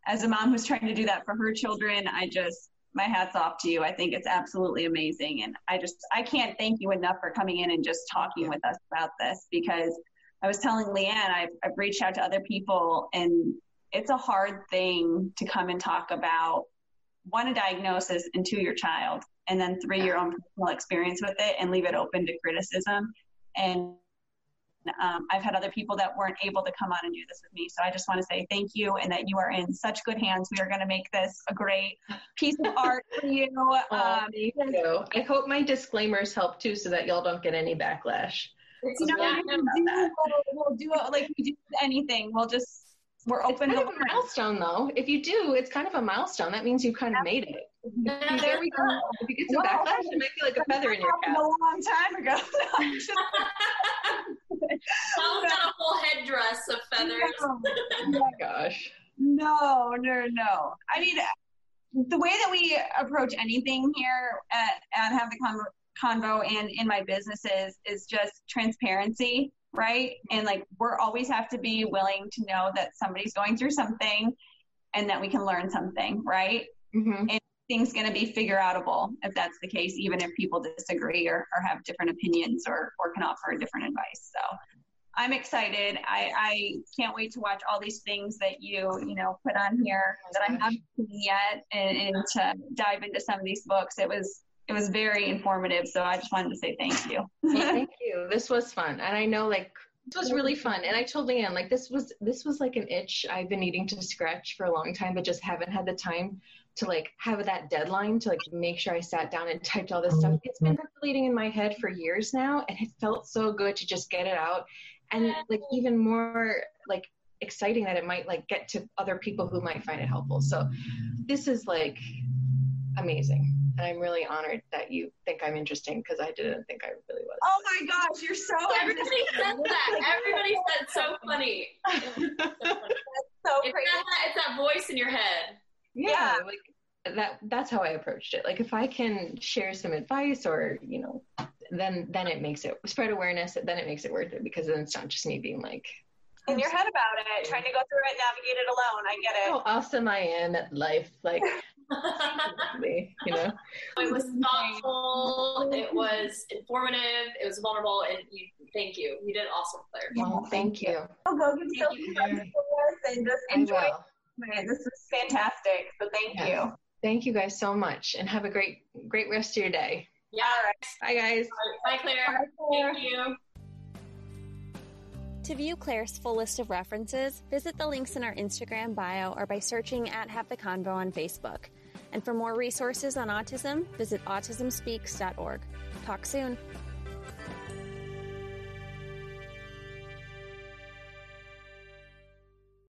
as a mom who's trying to do that for her children, I just my hat's off to you. I think it's absolutely amazing. And I just I can't thank you enough for coming in and just talking with us about this because I was telling Leanne I've, I've reached out to other people and it's a hard thing to come and talk about one, a diagnosis, and two, your child, and then three, your own personal experience with it and leave it open to criticism. And um, I've had other people that weren't able to come on and do this with me. So I just want to say thank you and that you are in such good hands. We are going to make this a great piece of art for you. Oh, um, thank you. I hope my disclaimers help too so that y'all don't get any backlash. You know, yeah, we'll, we'll, we'll do it like we do anything. We'll just we're open it's kind to of a milestone though. If you do, it's kind of a milestone. That means you kind of made it. There we go. If you get some well, backlash, it might be like a feather in your cap. A long time ago. Sal's got a whole headdress of feathers. oh my gosh. No, no, no. I mean, the way that we approach anything here at, at Have the Convo, Convo and in my businesses is just transparency, right? And like we're always have to be willing to know that somebody's going through something and that we can learn something, right? Mm-hmm. Things going to be figure outable if that's the case, even if people disagree or, or have different opinions or, or can offer different advice. So I'm excited. I, I can't wait to watch all these things that you, you know, put on here that I haven't seen yet and, and to dive into some of these books. It was, it was very informative. So I just wanted to say thank you. well, thank you. This was fun. And I know like this was really fun. And I told Leanne, like this was this was like an itch I've been needing to scratch for a long time, but just haven't had the time to like have that deadline to like make sure I sat down and typed all this stuff. It's mm-hmm. been percolating in my head for years now and it felt so good to just get it out. And like even more like exciting that it might like get to other people who might find it helpful. So this is like amazing. And I'm really honored that you think I'm interesting because I didn't think I really was. Oh my gosh, you're so Everybody said that. Everybody said so funny. so It's crazy. that, it's that voice in your head. Yeah, like that that's how I approached it. Like if I can share some advice or, you know, then then it makes it spread awareness, then it makes it worth it because then it's not just me being like, in your head about it, trying to go through it, navigate it alone. I get it. how awesome I am at life. Like you know. It was thoughtful. It was informative. It was vulnerable. And you, thank you. You did awesome, Claire. Well, thank you. I'll go get Thank you. for us and just I enjoy will. This is fantastic. So thank Yes. you. Thank you guys so much and have a great great rest of your day. Yeah. Bye guys. Bye, Claire. Thank you. To view Claire's full list of references, visit the links in our Instagram bio or by searching at Have the Convo on Facebook. And for more resources on autism, visit autismspeaks.org. Talk soon.